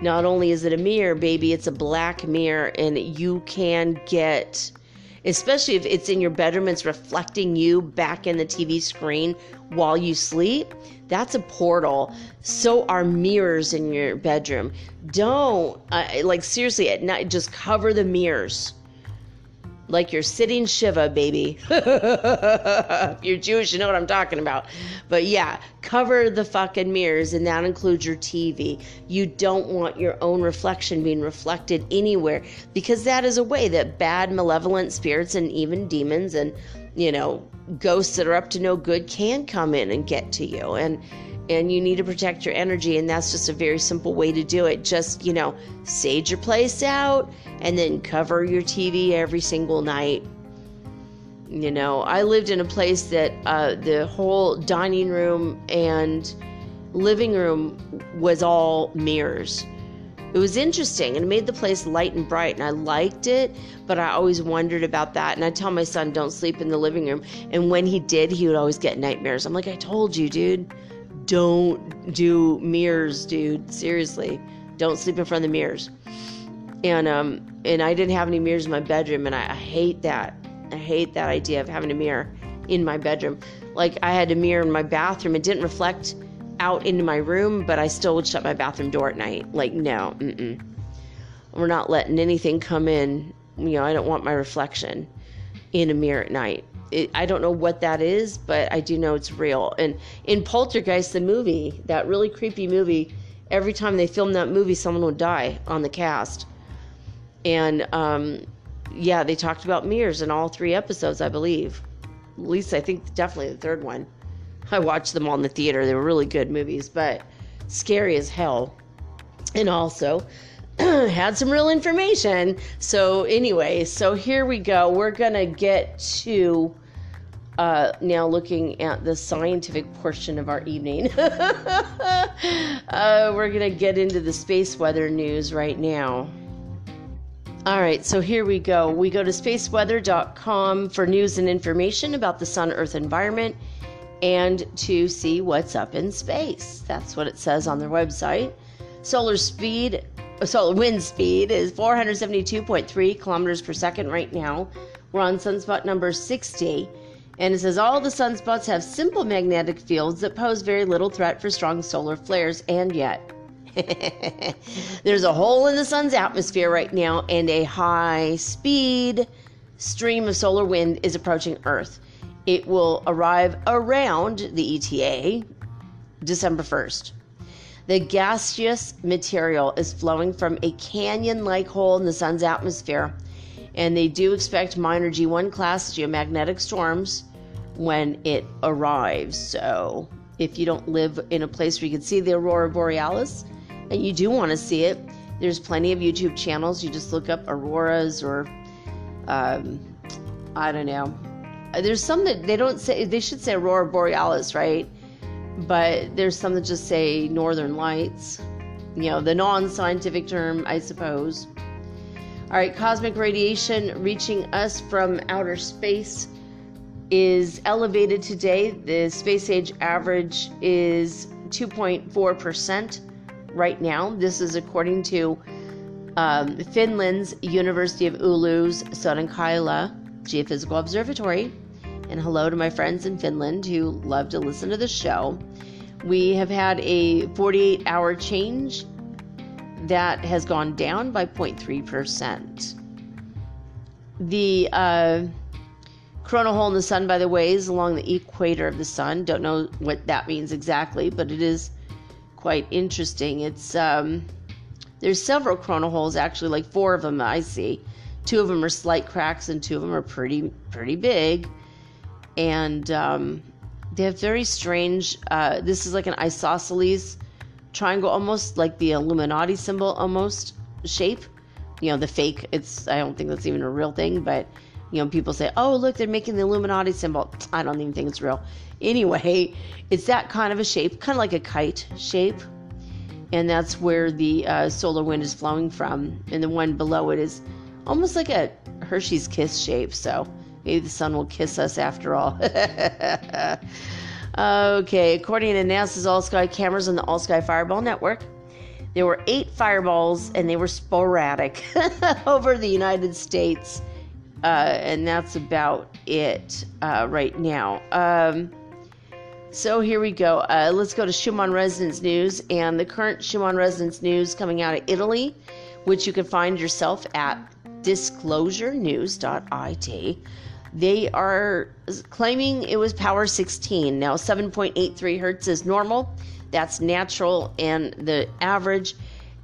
not only is it a mirror, baby, it's a black mirror, and you can get especially if it's in your bedroom, it's reflecting you back in the TV screen while you sleep. That's a portal. So are mirrors in your bedroom. Don't, uh, like, seriously, at night, just cover the mirrors. Like you're sitting Shiva, baby. if you're Jewish, you know what I'm talking about. But yeah, cover the fucking mirrors, and that includes your TV. You don't want your own reflection being reflected anywhere because that is a way that bad, malevolent spirits and even demons and, you know, ghosts that are up to no good can come in and get to you. And and you need to protect your energy and that's just a very simple way to do it. Just you know sage your place out and then cover your tv every single night. You know i lived in a place that uh, the whole dining room and living room was all mirrors. It was interesting and it made the place light and bright and i liked it but i always wondered about that and i tell my son don't sleep in the living room. And when he did he would always get nightmares. I'm like i told you dude don't do mirrors, dude. Seriously, don't sleep in front of the mirrors. And um, and I didn't have any mirrors in my bedroom, and I, I hate that. I hate that idea of having a mirror in my bedroom. Like I had a mirror in my bathroom. It didn't reflect out into my room, but I still would shut my bathroom door at night. Like no, mm-mm. we're not letting anything come in. You know, I don't want my reflection in a mirror at night it, I don't know what that is, but I do know it's real. And in Poltergeist, the movie, that really creepy movie, every time they filmed that movie, someone would die on the cast. And um, yeah, they talked about mirrors in all three episodes, I believe. At least I think definitely the third one. I watched them all in the theater. They were really good movies, but scary as hell. And also, had some real information. So, anyway, so here we go. We're going to get to uh, now looking at the scientific portion of our evening. uh, we're going to get into the space weather news right now. All right, so here we go. We go to spaceweather.com for news and information about the sun earth environment and to see what's up in space. That's what it says on their website. Solar speed so wind speed is 472.3 kilometers per second right now. We're on sunspot number 60. And it says all the sunspots have simple magnetic fields that pose very little threat for strong solar flares, and yet there's a hole in the sun's atmosphere right now, and a high speed stream of solar wind is approaching Earth. It will arrive around the ETA December 1st. The gaseous material is flowing from a canyon like hole in the sun's atmosphere, and they do expect minor G1 class geomagnetic storms when it arrives. So, if you don't live in a place where you can see the aurora borealis and you do want to see it, there's plenty of YouTube channels. You just look up auroras or, um, I don't know. There's some that they don't say, they should say aurora borealis, right? But there's some that just say northern lights. You know, the non scientific term, I suppose. All right, cosmic radiation reaching us from outer space is elevated today. The space age average is 2.4% right now. This is according to um, Finland's University of Oulu's Sodankyla Geophysical Observatory and hello to my friends in Finland who love to listen to the show. We have had a 48 hour change that has gone down by 0.3%. The uh, coronal hole in the sun, by the way, is along the equator of the sun. Don't know what that means exactly, but it is quite interesting. It's um, there's several coronal holes actually, like four of them I see. Two of them are slight cracks, and two of them are pretty pretty big and um, they have very strange. Uh, this is like an isosceles triangle, almost like the Illuminati symbol, almost shape. You know, the fake. It's I don't think that's even a real thing, but you know, people say, "Oh, look, they're making the Illuminati symbol." I don't even think it's real. Anyway, it's that kind of a shape, kind of like a kite shape, and that's where the uh, solar wind is flowing from. And the one below it is almost like a Hershey's Kiss shape. So Maybe the sun will kiss us after all. okay, according to NASA's All Sky cameras on the All Sky Fireball Network, there were eight fireballs and they were sporadic over the United States. Uh, and that's about it uh, right now. Um, so here we go. Uh, let's go to Schumann Resonance News and the current Schumann Resonance News coming out of Italy, which you can find yourself at disclosurenews.it. They are claiming it was power 16. Now, 7.83 hertz is normal. That's natural and the average.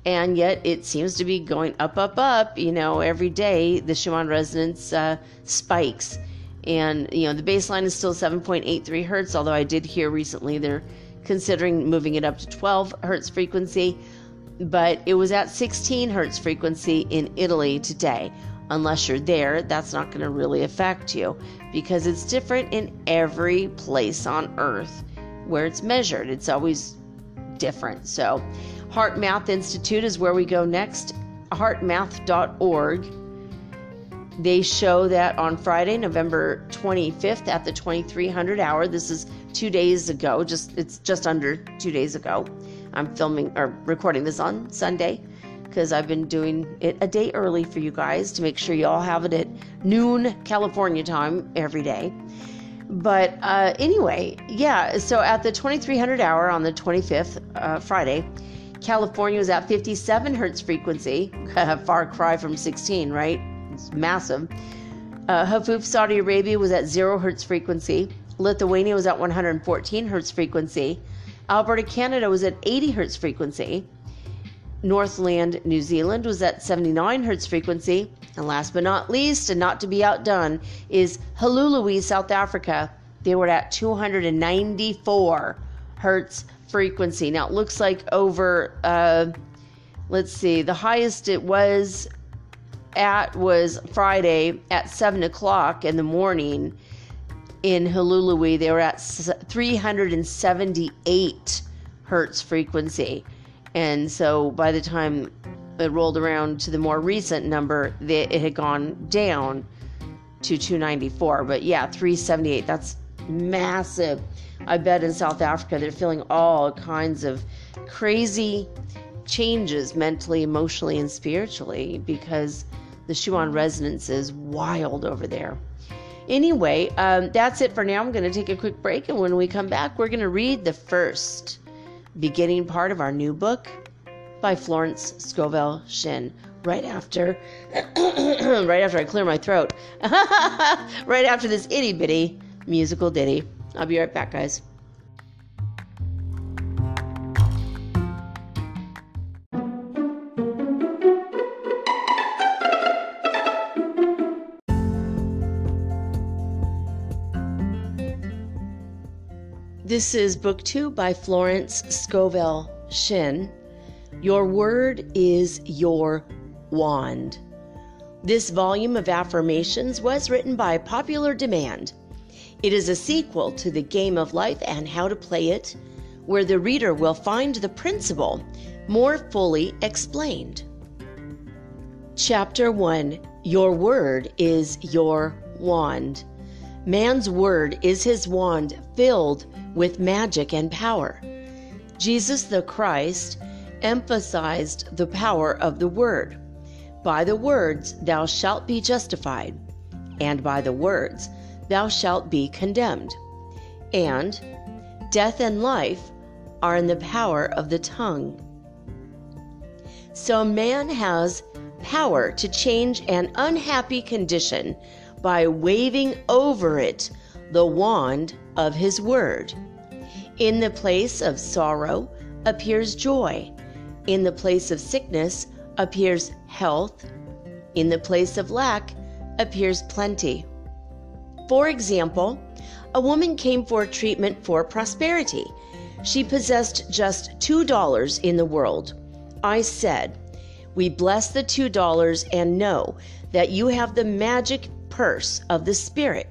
And yet it seems to be going up, up, up. You know, every day the Schumann resonance uh, spikes. And, you know, the baseline is still 7.83 hertz, although I did hear recently they're considering moving it up to 12 hertz frequency. But it was at 16 hertz frequency in Italy today unless you're there, that's not going to really affect you because it's different in every place on earth where it's measured. It's always different. So, Heart HeartMath Institute is where we go next. HeartMath.org. They show that on Friday, November 25th at the 2300 hour. This is two days ago. Just it's just under two days ago. I'm filming or recording this on Sunday because I've been doing it a day early for you guys to make sure you all have it at noon California time every day. But uh, anyway, yeah, so at the 2300 hour on the 25th, uh, Friday, California was at 57 hertz frequency, far cry from 16, right? It's massive. Uh, Hafuf, Saudi Arabia was at 0 hertz frequency. Lithuania was at 114 hertz frequency. Alberta, Canada was at 80 hertz frequency. Northland, New Zealand was at 79 hertz frequency. And last but not least, and not to be outdone, is Hluhluwe, South Africa. They were at 294 hertz frequency. Now it looks like over, uh, let's see, the highest it was at was Friday at 7 o'clock in the morning in Hluhluwe. They were at 378 hertz frequency. And so by the time it rolled around to the more recent number, it had gone down to 294. But yeah, 378, that's massive. I bet in South Africa they're feeling all kinds of crazy changes mentally, emotionally, and spiritually because the Schumann resonance is wild over there. Anyway, um, that's it for now. I'm going to take a quick break, and when we come back, we're going to read the first beginning part of our new book by Florence Scovel Shinn. Right after, right after I clear my throat, right after this itty bitty musical ditty. I'll be right back, guys. This is book two by Florence Scovel Shinn. Your word is your wand. This volume of affirmations was written by popular demand. It is a sequel to The Game of Life and How to Play It, where the reader will find the principle more fully explained. Chapter 1 Your word is your wand. Man's word is his wand filled with magic and power. Jesus the Christ emphasized the power of the word. By the words thou shalt be justified, and by the words thou shalt be condemned. And death and life are in the power of the tongue. So man has power to change an unhappy condition by waving over it the wand of his word. In the place of sorrow appears joy. In the place of sickness appears health. In the place of lack appears plenty. For example, a woman came for treatment for prosperity. She possessed just $2 in the world. I said, We bless the $2 and know that you have the magic purse of the Spirit.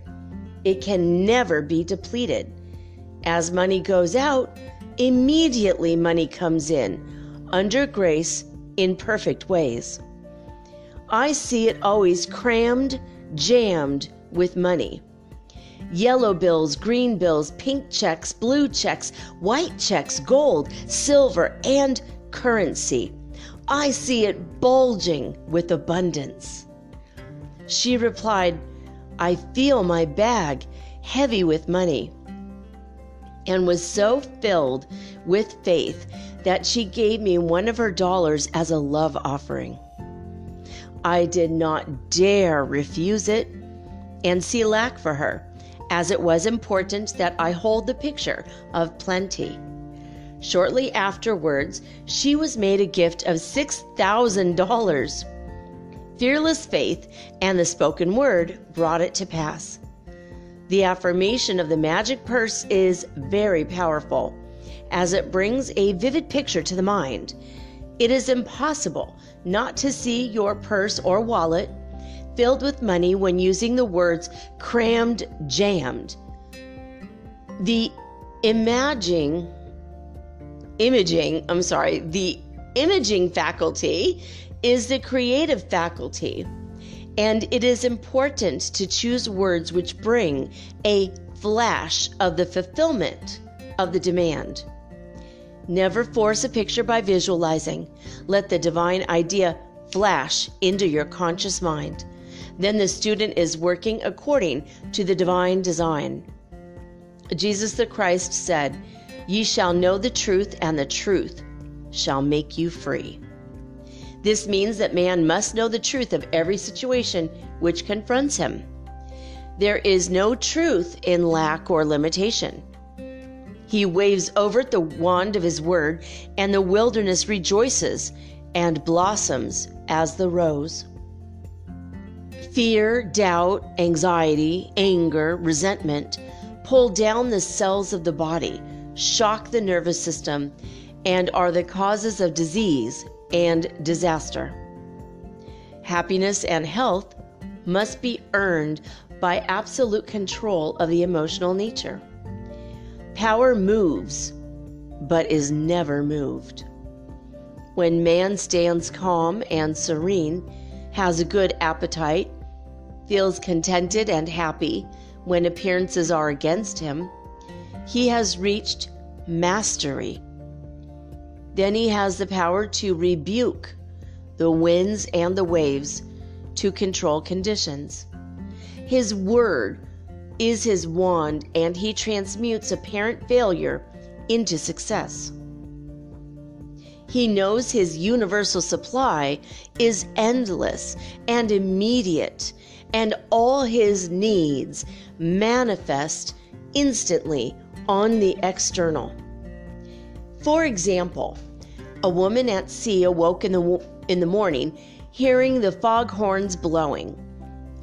It can never be depleted. As money goes out, immediately money comes in, under grace, in perfect ways. I see it always crammed, jammed with money. Yellow bills, green bills, pink checks, blue checks, white checks, gold, silver, and currency. I see it bulging with abundance. She replied, I feel my bag heavy with money and was so filled with faith that she gave me one of her dollars as a love offering. I did not dare refuse it and see lack for her, as it was important that I hold the picture of plenty. Shortly afterwards, she was made a gift of $6,000. Fearless faith and the spoken word brought it to pass. The affirmation of the magic purse is very powerful, as it brings a vivid picture to the mind. It is impossible not to see your purse or wallet filled with money when using the words crammed, jammed. The imaging, imaging, I'm sorry, the imaging faculty is the creative faculty. And it is important to choose words which bring a flash of the fulfillment of the demand. Never force a picture by visualizing. Let the divine idea flash into your conscious mind. Then the student is working according to the divine design. Jesus the Christ said, Ye shall know the truth, and the truth shall make you free. This means that man must know the truth of every situation which confronts him. There is no truth in lack or limitation. He waves over it the wand of his word, and the wilderness rejoices and blossoms as the rose. Fear, doubt, anxiety, anger, resentment pull down the cells of the body, shock the nervous system, and are the causes of disease and disaster. Happiness and health must be earned by absolute control of the emotional nature. Power moves, but is never moved. When man stands calm and serene, has a good appetite, feels contented and happy when appearances are against him, he has reached mastery. Then he has the power to rebuke the winds and the waves to control conditions. His word is his wand, and he transmutes apparent failure into success. He knows his universal supply is endless and immediate, and all his needs manifest instantly on the external. For example, a woman at sea awoke in the, in the morning hearing the fog horns blowing.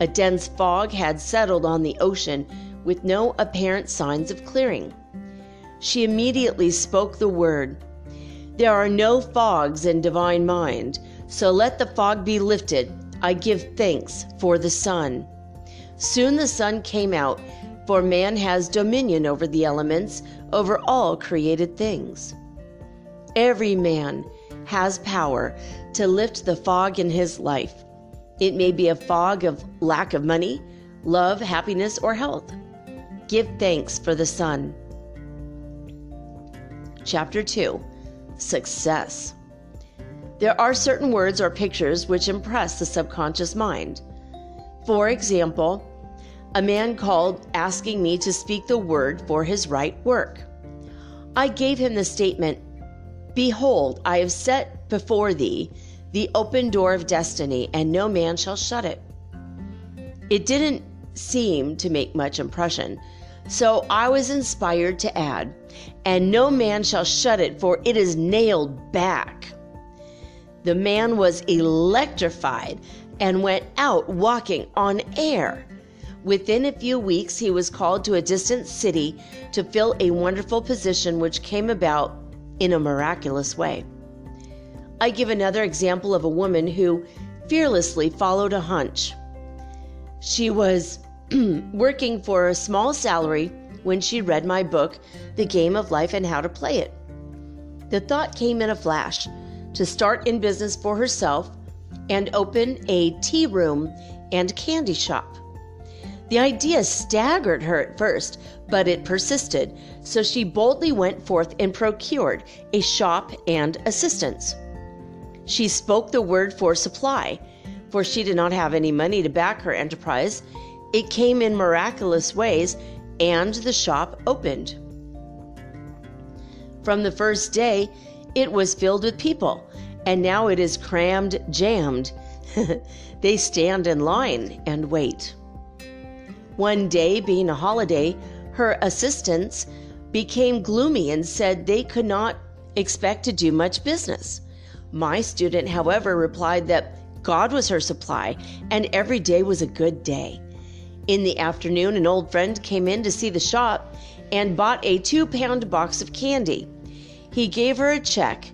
A dense fog had settled on the ocean with no apparent signs of clearing. She immediately spoke the word There are no fogs in divine mind, so let the fog be lifted I give thanks for the sun. Soon the sun came out, for man has dominion over the elements, over all created things. Every man has power to lift the fog in his life. It may be a fog of lack of money, love, happiness, or health. Give thanks for the sun. Chapter 2 Success. There are certain words or pictures which impress the subconscious mind. For example, a man called asking me to speak the word for his right work. I gave him the statement Behold, I have set before thee the open door of destiny, and no man shall shut it. It didn't seem to make much impression, so I was inspired to add, And no man shall shut it, for it is nailed back. The man was electrified and went out walking on air. Within a few weeks, he was called to a distant city to fill a wonderful position which came about in a miraculous way. I give another example of a woman who fearlessly followed a hunch. She was working for a small salary when she read my book, The Game of Life and How to Play It. The thought came in a flash to start in business for herself and open a tea room and candy shop. The idea staggered her at first, but it persisted, so she boldly went forth and procured a shop and assistants. She spoke the word for supply, for she did not have any money to back her enterprise. It came in miraculous ways, and the shop opened. From the first day, it was filled with people, and now it is crammed, jammed. they stand in line and wait. One day, being a holiday, her assistants became gloomy and said they could not expect to do much business. My student, however, replied that God was her supply and every day was a good day. In the afternoon, an old friend came in to see the shop and bought a two pound box of candy. He gave her a check,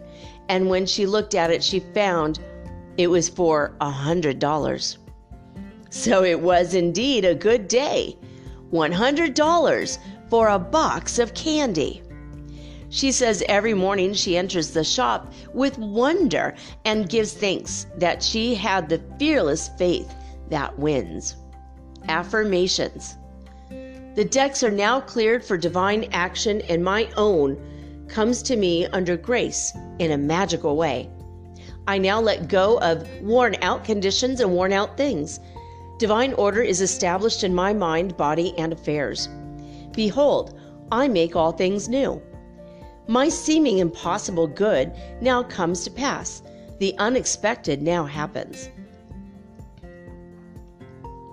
and when she looked at it, she found it was for a hundred dollars. So it was indeed a good day. $100 for a box of candy. She says every morning she enters the shop with wonder and gives thanks that she had the fearless faith that wins. Affirmations The decks are now cleared for divine action, and my own comes to me under grace in a magical way. I now let go of worn out conditions and worn out things. Divine order is established in my mind, body, and affairs. Behold, I make all things new. My seeming impossible good now comes to pass. The unexpected now happens.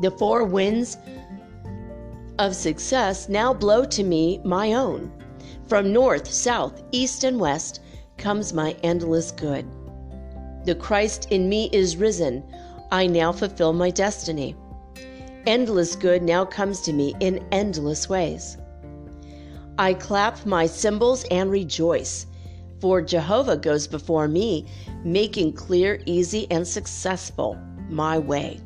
The four winds of success now blow to me my own. From north, south, east, and west comes my endless good. The Christ in me is risen. I now fulfill my destiny. Endless good now comes to me in endless ways. I clap my cymbals and rejoice, for Jehovah goes before me, making clear, easy, and successful my way.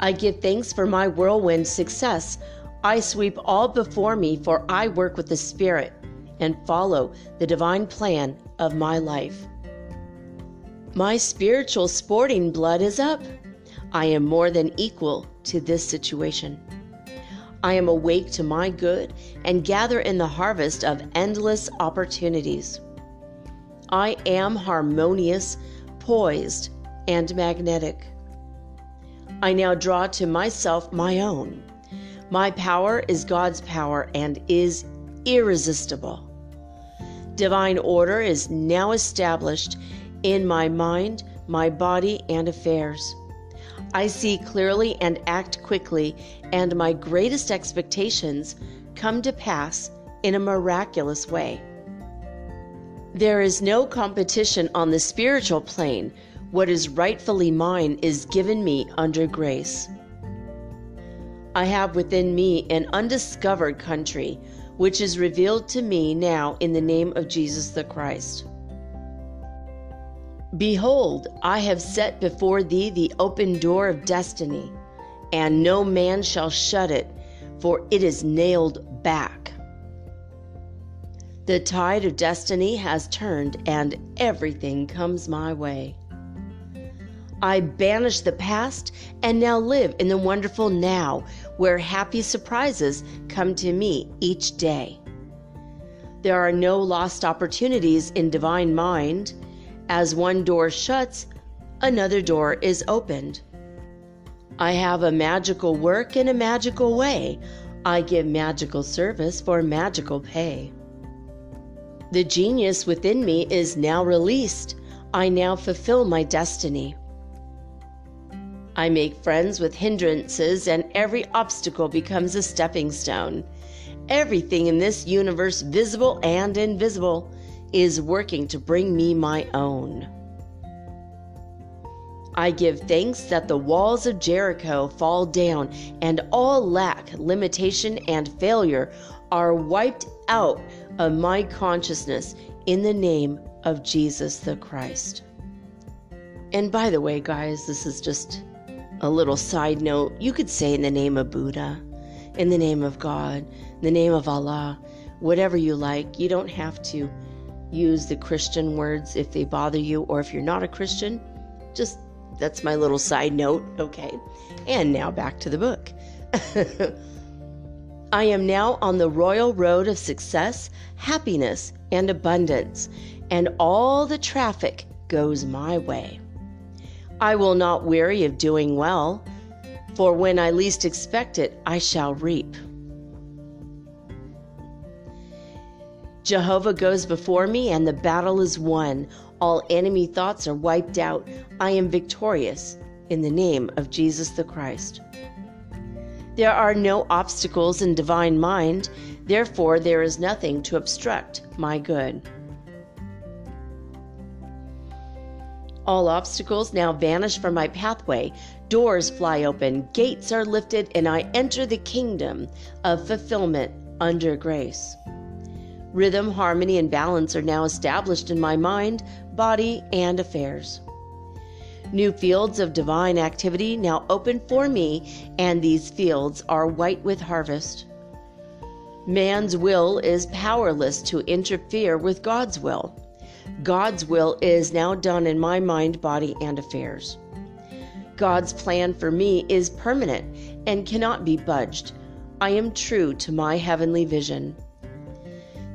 I give thanks for my whirlwind success. I sweep all before me, for I work with the Spirit and follow the divine plan of my life. My spiritual sporting blood is up. I am more than equal to this situation. I am awake to my good and gather in the harvest of endless opportunities. I am harmonious, poised, and magnetic. I now draw to myself my own. My power is God's power and is irresistible. Divine order is now established in my mind, my body, and affairs. I see clearly and act quickly, and my greatest expectations come to pass in a miraculous way. There is no competition on the spiritual plane. What is rightfully mine is given me under grace. I have within me an undiscovered country, which is revealed to me now in the name of Jesus the Christ. Behold, I have set before thee the open door of destiny, and no man shall shut it, for it is nailed back. The tide of destiny has turned, and everything comes my way. I banish the past and now live in the wonderful now, where happy surprises come to me each day. There are no lost opportunities in divine mind as one door shuts, another door is opened. I have a magical work in a magical way. I give magical service for magical pay. The genius within me is now released. I now fulfill my destiny. I make friends with hindrances, and every obstacle becomes a stepping stone. Everything in this universe, visible and invisible, is working to bring me my own. I give thanks that the walls of Jericho fall down and all lack, limitation, and failure are wiped out of my consciousness in the name of Jesus the Christ. And by the way, guys, this is just a little side note. You could say in the name of Buddha, in the name of God, in the name of Allah, whatever you like. You don't have to use the Christian words if they bother you, or if you're not a Christian, just that's my little side note, okay? And now back to the book. I am now on the royal road of success, happiness, and abundance, and all the traffic goes my way. I will not weary of doing well, for when I least expect it, I shall reap. Jehovah goes before me, and the battle is won. All enemy thoughts are wiped out. I am victorious in the name of Jesus the Christ. There are no obstacles in divine mind, therefore, there is nothing to obstruct my good. All obstacles now vanish from my pathway. Doors fly open, gates are lifted, and I enter the kingdom of fulfillment under grace. Rhythm, harmony, and balance are now established in my mind, body, and affairs. New fields of divine activity now open for me, and these fields are white with harvest. Man's will is powerless to interfere with God's will. God's will is now done in my mind, body, and affairs. God's plan for me is permanent and cannot be budged. I am true to my heavenly vision.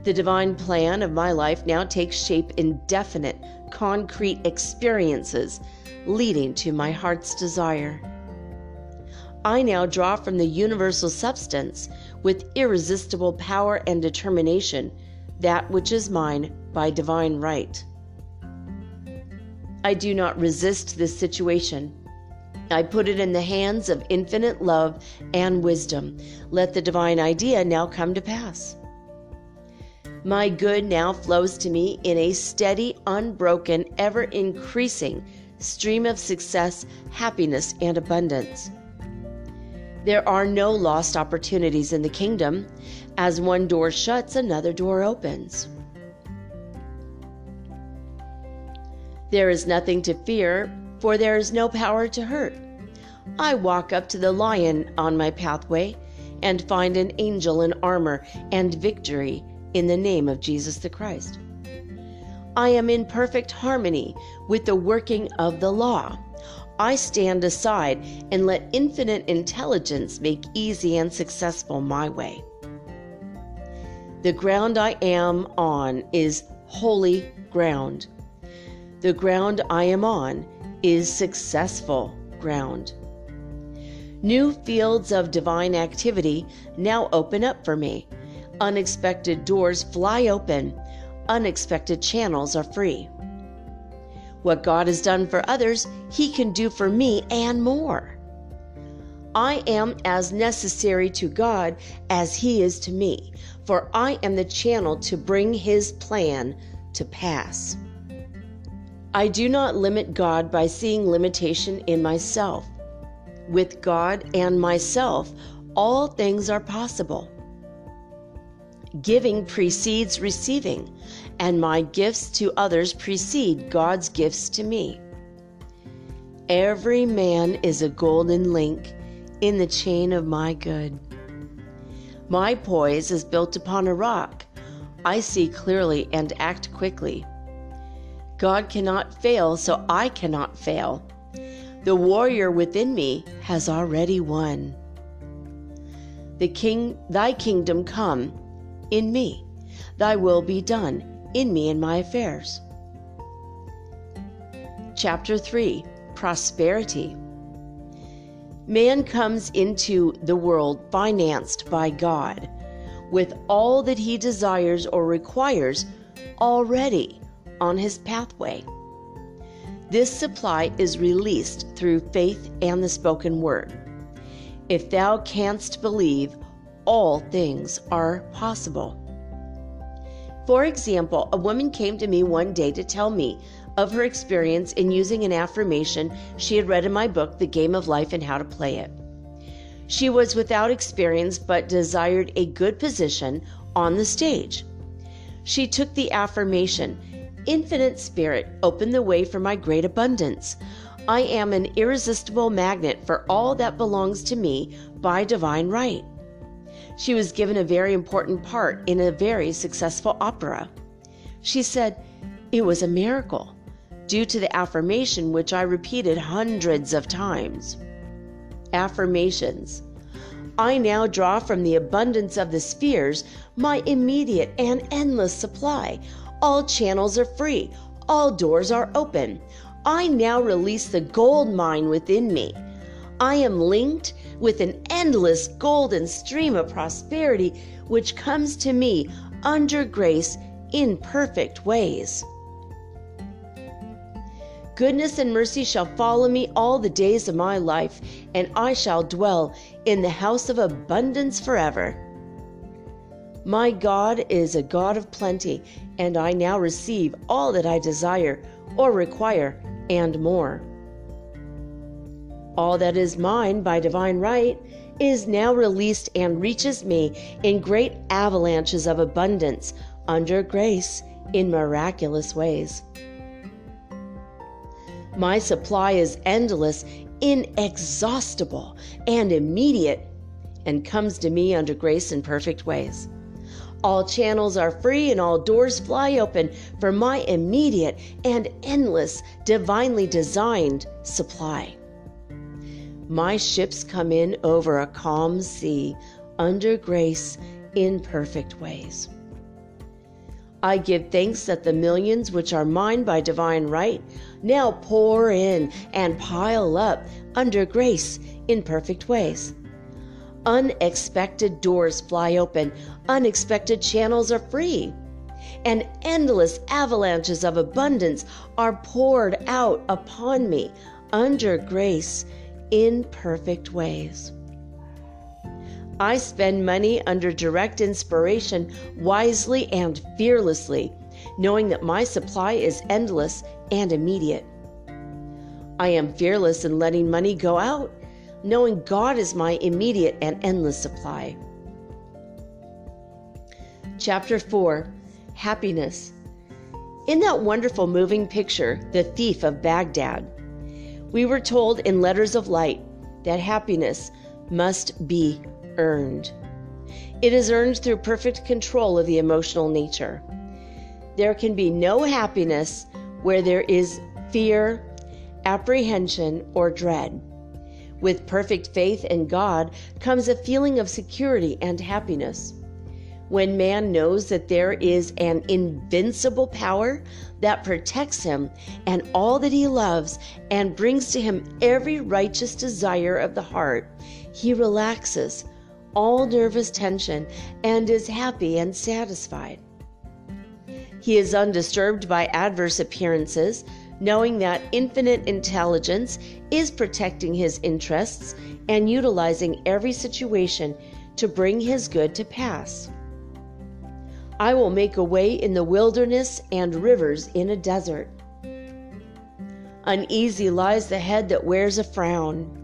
The divine plan of my life now takes shape in definite, concrete experiences leading to my heart's desire. I now draw from the universal substance with irresistible power and determination that which is mine by divine right. I do not resist this situation. I put it in the hands of infinite love and wisdom. Let the divine idea now come to pass. My good now flows to me in a steady, unbroken, ever increasing stream of success, happiness, and abundance. There are no lost opportunities in the kingdom. As one door shuts, another door opens. There is nothing to fear, for there is no power to hurt. I walk up to the lion on my pathway and find an angel in armor and victory in the name of Jesus the Christ. I am in perfect harmony with the working of the law. I stand aside and let infinite intelligence make easy and successful my way. The ground I am on is holy ground. The ground I am on is successful ground. New fields of divine activity now open up for me. Unexpected doors fly open. Unexpected channels are free. What God has done for others, He can do for me and more. I am as necessary to God as He is to me, for I am the channel to bring His plan to pass. I do not limit God by seeing limitation in myself. With God and myself, all things are possible. Giving precedes receiving, and my gifts to others precede God's gifts to me. Every man is a golden link in the chain of my good. My poise is built upon a rock. I see clearly and act quickly. God cannot fail, so I cannot fail. The warrior within me has already won. The king, thy kingdom come in me. Thy will be done in me and my affairs. Chapter 3 Prosperity. Man comes into the world financed by God with all that he desires or requires already on his pathway. This supply is released through faith and the spoken word. If thou canst believe, all things are possible. For example, a woman came to me one day to tell me of her experience in using an affirmation she had read in my book, The Game of Life and How to Play It. She was without experience but desired a good position on the stage. She took the affirmation infinite spirit, open the way for my great abundance. I am an irresistible magnet for all that belongs to me by divine right. She was given a very important part in a very successful opera. She said, It was a miracle, due to the affirmation which I repeated hundreds of times. Affirmations. I now draw from the abundance of the spheres my immediate and endless supply all channels are free. All doors are open. I now release the gold mine within me. I am linked with an endless golden stream of prosperity which comes to me under grace in perfect ways. Goodness and mercy shall follow me all the days of my life, and I shall dwell in the house of abundance forever. My God is a God of plenty, and I now receive all that I desire or require and more. All that is mine by divine right is now released and reaches me in great avalanches of abundance under grace in miraculous ways. My supply is endless, inexhaustible, and immediate, and comes to me under grace in perfect ways. All channels are free and all doors fly open for my immediate and endless, divinely designed supply. My ships come in over a calm sea under grace in perfect ways. I give thanks that the millions which are mine by divine right now pour in and pile up under grace in perfect ways. Unexpected doors fly open, unexpected channels are free, and endless avalanches of abundance are poured out upon me under grace in perfect ways. I spend money under direct inspiration wisely and fearlessly, knowing that my supply is endless and immediate. I am fearless in letting money go out, knowing God is my immediate and endless supply. Chapter 4 Happiness. In that wonderful moving picture, The Thief of Baghdad, we were told in Letters of Light that happiness must be earned. It is earned through perfect control of the emotional nature. There can be no happiness where there is fear, apprehension, or dread. With perfect faith in God comes a feeling of security and happiness. When man knows that there is an invincible power that protects him and all that he loves and brings to him every righteous desire of the heart, he relaxes all nervous tension and is happy and satisfied. He is undisturbed by adverse appearances, knowing that infinite intelligence is protecting his interests and utilizing every situation to bring his good to pass. I will make a way in the wilderness and rivers in a desert. Uneasy lies the head that wears a frown.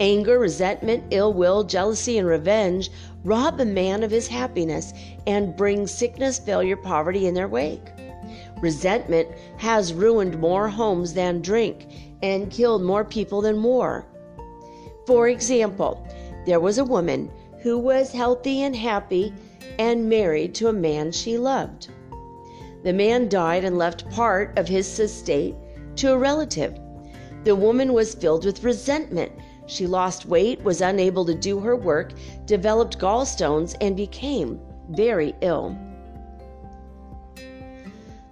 Anger, resentment, ill will, jealousy, and revenge rob a man of his happiness and bring sickness, failure, poverty in their wake. Resentment has ruined more homes than drink and killed more people than war. For example, there was a woman who was healthy and happy and married to a man she loved. The man died and left part of his estate to a relative. The woman was filled with resentment she lost weight, was unable to do her work, developed gallstones, and became very ill.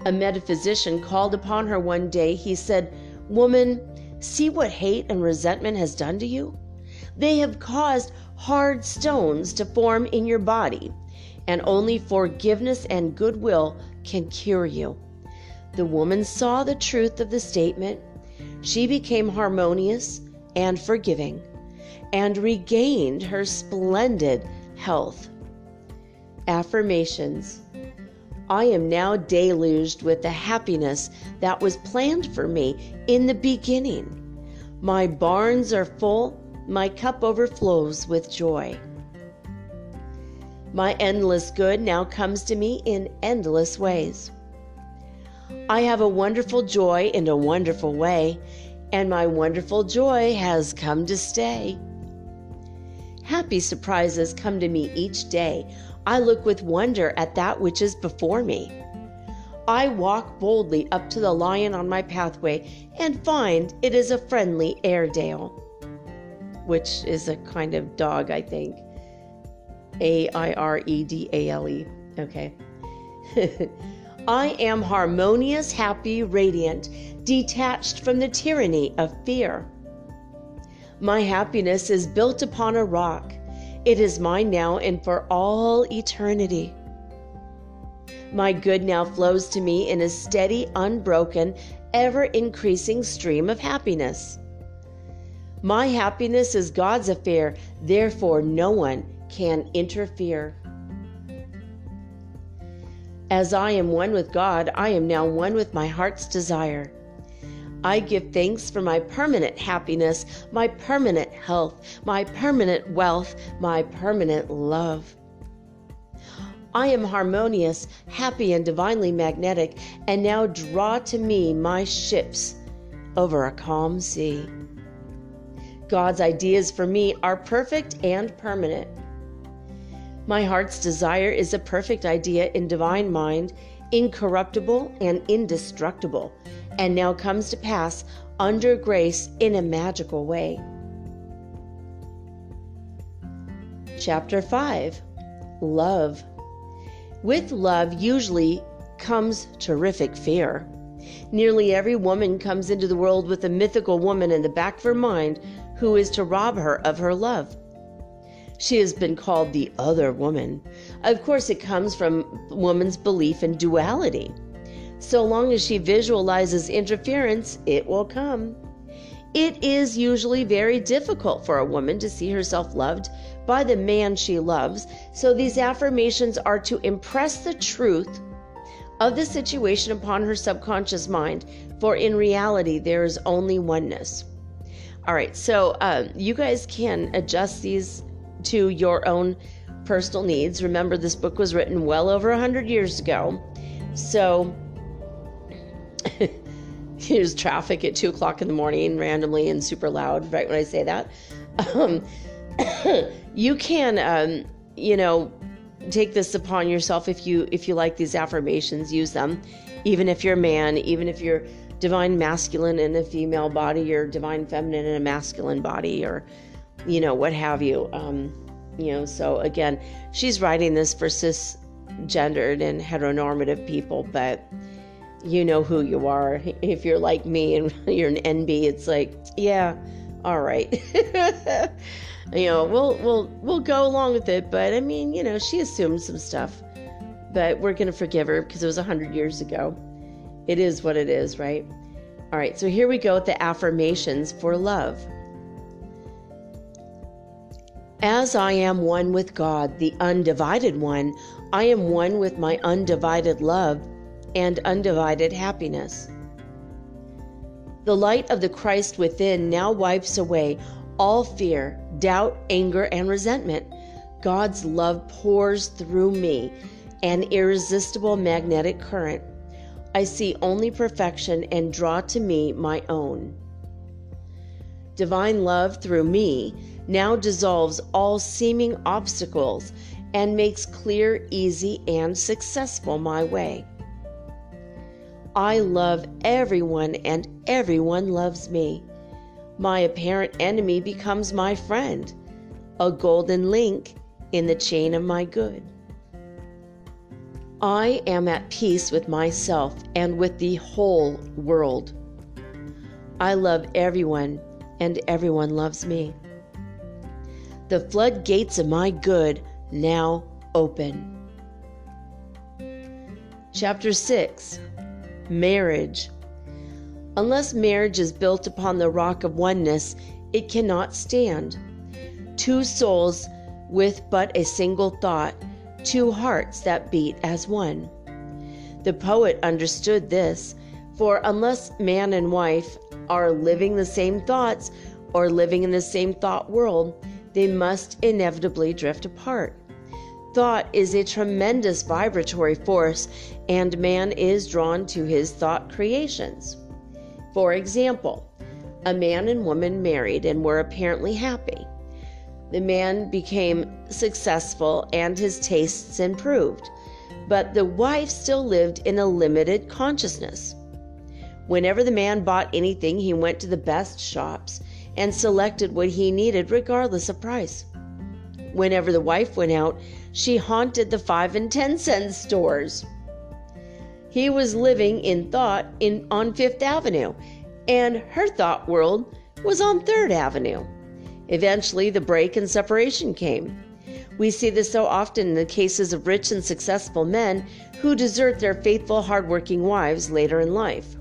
A metaphysician called upon her one day. He said, Woman, see what hate and resentment has done to you? They have caused hard stones to form in your body, and only forgiveness and goodwill can cure you. The woman saw the truth of the statement. She became harmonious and forgiving, and regained her splendid health. Affirmations I am now deluged with the happiness that was planned for me in the beginning. My barns are full, my cup overflows with joy. My endless good now comes to me in endless ways. I have a wonderful joy in a wonderful way, and my wonderful joy has come to stay. Happy surprises come to me each day. I look with wonder at that which is before me. I walk boldly up to the lion on my pathway and find it is a friendly Airedale, which is a kind of dog, I think. A I R E D A L E. Okay. I am harmonious, happy, radiant, detached from the tyranny of fear. My happiness is built upon a rock. It is mine now and for all eternity. My good now flows to me in a steady, unbroken, ever increasing stream of happiness. My happiness is God's affair, therefore, no one can interfere. As I am one with God, I am now one with my heart's desire. I give thanks for my permanent happiness, my permanent health, my permanent wealth, my permanent love. I am harmonious, happy, and divinely magnetic, and now draw to me my ships over a calm sea. God's ideas for me are perfect and permanent. My heart's desire is a perfect idea in divine mind, incorruptible and indestructible, and now comes to pass under grace in a magical way. Chapter 5 Love. With love usually comes terrific fear. Nearly every woman comes into the world with a mythical woman in the back of her mind who is to rob her of her love. She has been called the other woman. Of course, it comes from woman's belief in duality. So long as she visualizes interference, it will come. It is usually very difficult for a woman to see herself loved by the man she loves, so these affirmations are to impress the truth of the situation upon her subconscious mind, for in reality, there is only oneness. All right, so um, you guys can adjust these to your own personal needs. Remember, this book was written well over 100 years ago. So, here's traffic at 2 o'clock in the morning randomly and super loud right when I say that. Um, you can, um, you know, take this upon yourself if you if you like these affirmations use them even if you're a man even if you're divine masculine in a female body or divine feminine in a masculine body or you know, what have you. Um, you know, so again, she's writing this for cisgendered and heteronormative people, but you know who you are. If you're like me and you're an NB, it's like, yeah, all right. you know, we'll we'll we'll go along with it, but I mean, you know, she assumed some stuff. But we're to forgive her because it was a 100 years ago. It is what it is, right? All right, so here we go with the affirmations for love. As I am one with God, the undivided one, I am one with my undivided love and undivided happiness. The light of the Christ within now wipes away all fear, doubt, anger, and resentment. God's love pours through me, an irresistible magnetic current. I see only perfection and draw to me my own. Divine love through me now dissolves all seeming obstacles and makes clear, easy, and successful my way. I love everyone and everyone loves me. My apparent enemy becomes my friend, a golden link in the chain of my good. I am at peace with myself and with the whole world. I love everyone and everyone loves me. The floodgates of my good now open. Chapter 6 Marriage. Unless marriage is built upon the rock of oneness, it cannot stand. Two souls with but a single thought, two hearts that beat as one. The poet understood this, for unless man and wife are living the same thoughts or living in the same thought world, they must inevitably drift apart. Thought is a tremendous vibratory force, and man is drawn to his thought creations. For example, a man and woman married and were apparently happy. The man became successful and his tastes improved, but the wife still lived in a limited consciousness. Whenever the man bought anything, he went to the best shops and selected what he needed regardless of price. Whenever the wife went out, she haunted the 5 and 10 cent stores. He was living in thought in on 5th Avenue, and her thought world was on 3rd Avenue. Eventually, the break and separation came. We see this so often in the cases of rich and successful men who desert their faithful, hardworking wives later in life.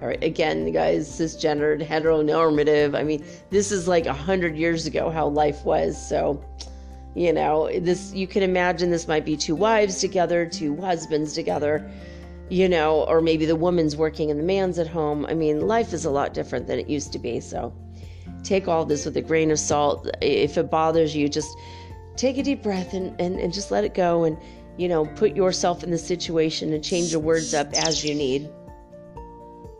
All right, again, guys, cisgendered, heteronormative. I mean, this is like a hundred years ago how life was. So, you know, this you can imagine this might be two wives together, two husbands together, you know, or maybe the woman's working and the man's at home. I mean, life is a lot different than it used to be. So, take all this with a grain of salt. If it bothers you, just take a deep breath and, and, and just let it go and, you know, put yourself in the situation and change your words up as you need.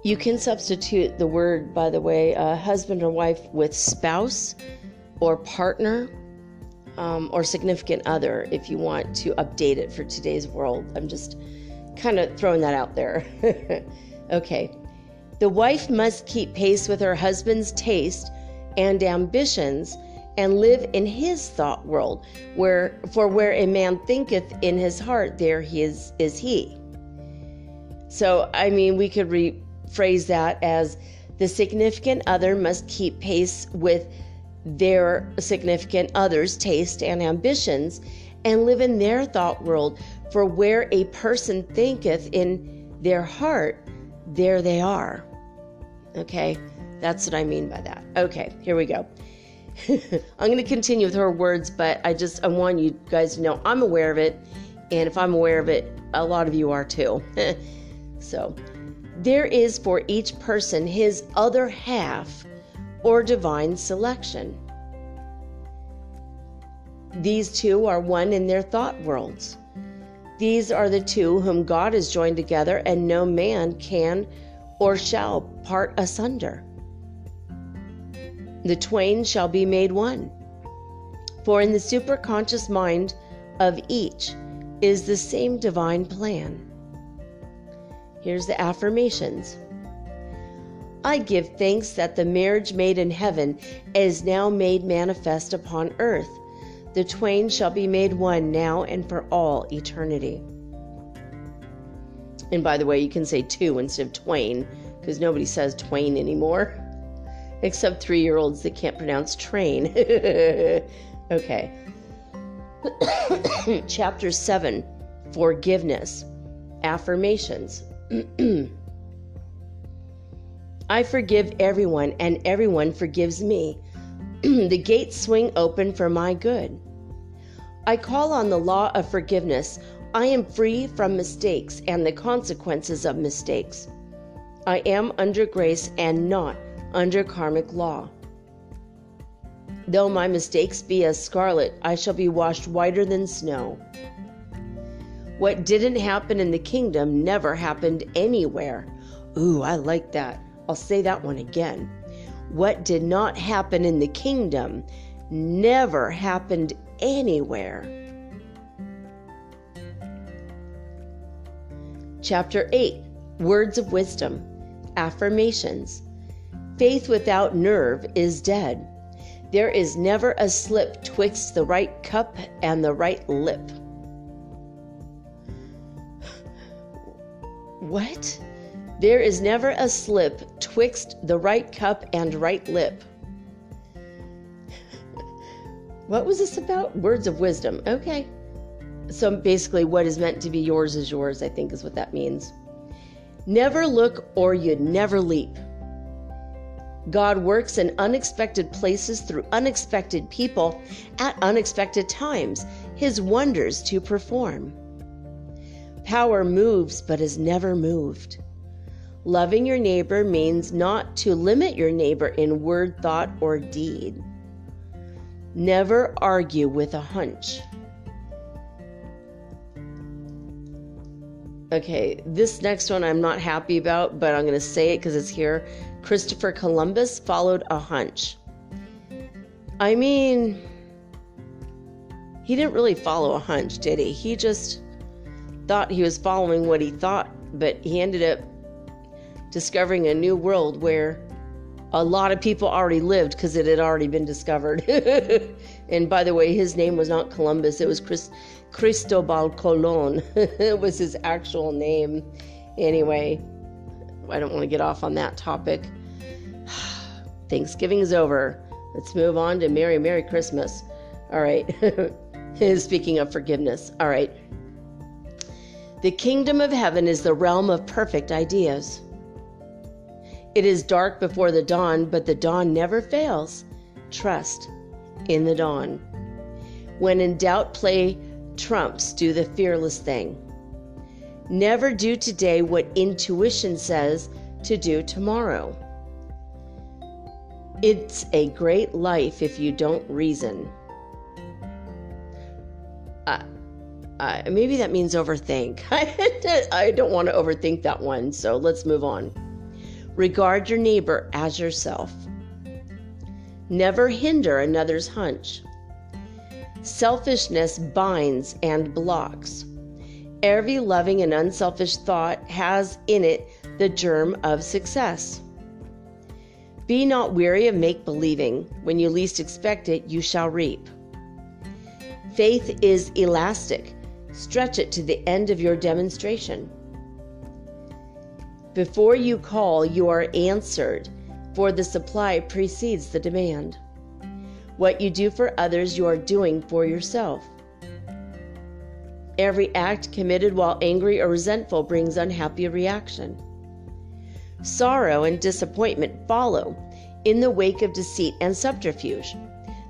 You can substitute the word, by the way, uh, husband or wife with spouse or partner um, or significant other if you want to update it for today's world. I'm just kind of throwing that out there. okay. The wife must keep pace with her husband's taste and ambitions and live in his thought world where for where a man thinketh in his heart there he is is he so i mean we could re- phrase that as the significant other must keep pace with their significant other's taste and ambitions and live in their thought world. For where a person thinketh in their heart, there they are. Okay, that's what I mean by that. Okay, here we go. I'm going to continue with her words, but I just I want you guys to know I'm aware of it, and if I'm aware of it, a lot of you are too. so, there is for each person his other half or divine selection. These two are one in their thought worlds. These are the two whom God has joined together, and no man can or shall part asunder. The twain shall be made one. For in the superconscious mind of each is the same divine plan. Here's the affirmations. I give thanks that the marriage made in heaven is now made manifest upon earth. The twain shall be made one now and for all eternity. And by the way, you can say two instead of twain because nobody says twain anymore, except three year olds that can't pronounce train. okay. Chapter 7 Forgiveness Affirmations. I forgive everyone, and everyone forgives me. the gates swing open for my good. I call on the law of forgiveness. I am free from mistakes and the consequences of mistakes. I am under grace and not under karmic law. Though my mistakes be as scarlet, I shall be washed whiter than snow. What didn't happen in the kingdom never happened anywhere. Ooh, I like that. I'll say that one again. What did not happen in the kingdom never happened anywhere. Chapter 8 Words of Wisdom Affirmations Faith without nerve is dead. There is never a slip twixt the right cup and the right lip. What? There is never a slip twixt the right cup and right lip. what was this about? Words of wisdom. Okay. So basically, what is meant to be yours is yours, I think is what that means. Never look or you'd never leap. God works in unexpected places through unexpected people at unexpected times, his wonders to perform. Power moves but is never moved. Loving your neighbor means not to limit your neighbor in word, thought, or deed. Never argue with a hunch. Okay, this next one I'm not happy about, but I'm going to say it because it's here. Christopher Columbus followed a hunch. I mean, he didn't really follow a hunch, did he? He just thought he was following what he thought, but he ended up discovering a new world where a lot of people already lived because it had already been discovered. and by the way, his name was not Columbus, it was Chris, Cristobal Colon. it was his actual name. Anyway, I don't want to get off on that topic. Thanksgiving is over. Let's move on to Merry, Merry Christmas. All right. Speaking of forgiveness. All right. The kingdom of heaven is the realm of perfect ideas. It is dark before the dawn, but the dawn never fails. Trust in the dawn. When in doubt, play trumps, do the fearless thing. Never do today what intuition says to do tomorrow. It's a great life if you don't reason. Uh, uh, maybe that means overthink. I don't want to overthink that one, so let's move on. Regard your neighbor as yourself. Never hinder another's hunch. Selfishness binds and blocks. Every loving and unselfish thought has in it the germ of success. Be not weary of make believing. When you least expect it, you shall reap. Faith is elastic. Stretch it to the end of your demonstration. Before you call, you are answered, for the supply precedes the demand. What you do for others, you are doing for yourself. Every act committed while angry or resentful brings unhappy reaction. Sorrow and disappointment follow in the wake of deceit and subterfuge.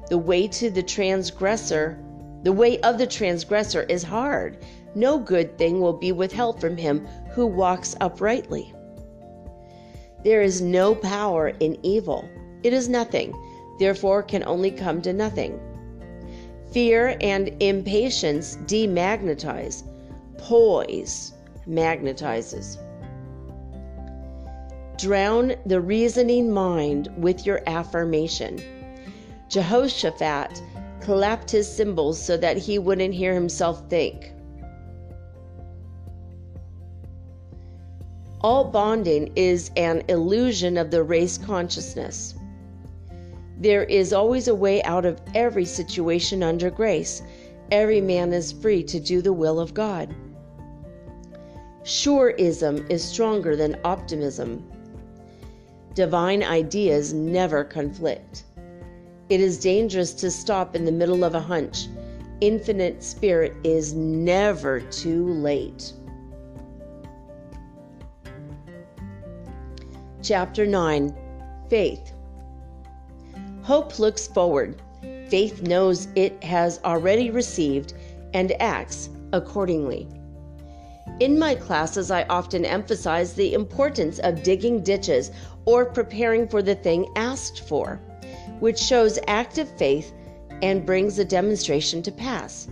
The way to the transgressor, the way of the transgressor is hard. No good thing will be withheld from him who walks uprightly. There is no power in evil. It is nothing, therefore can only come to nothing. Fear and impatience demagnetize. Poise magnetizes. Drown the reasoning mind with your affirmation. Jehoshaphat clapped his cymbals so that he wouldn't hear himself think. All bonding is an illusion of the race consciousness. There is always a way out of every situation under grace. Every man is free to do the will of God. Sureism is stronger than optimism. Divine ideas never conflict. It is dangerous to stop in the middle of a hunch. Infinite Spirit is never too late. Chapter 9 Faith Hope looks forward. Faith knows it has already received and acts accordingly. In my classes, I often emphasize the importance of digging ditches or preparing for the thing asked for, which shows active faith and brings a demonstration to pass.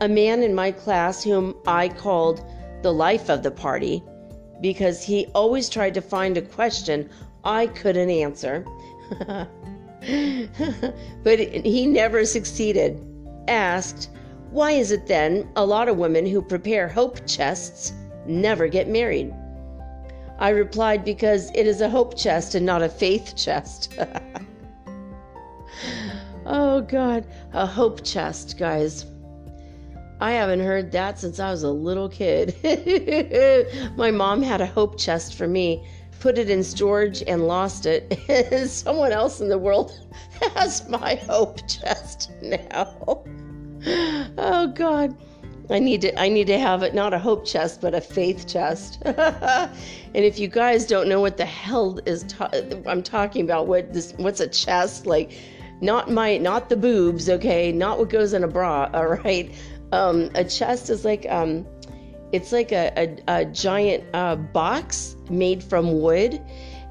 A man in my class, whom I called the life of the party, because he always tried to find a question I couldn't answer, but he never succeeded, asked, Why is it then a lot of women who prepare hope chests never get married? I replied, Because it is a hope chest and not a faith chest. oh, God. A hope chest, guys. I haven't heard that since I was a little kid. My mom had a hope chest for me, put it in storage and lost it. Someone else in the world has my hope chest now. Oh, God. I need to I need to have it not a hope chest but a faith chest. and if you guys don't know what the hell is ta- I'm talking about what this what's a chest like not my not the boobs, okay? Not what goes in a bra, all right? Um, a chest is like um it's like a, a, a giant uh, box made from wood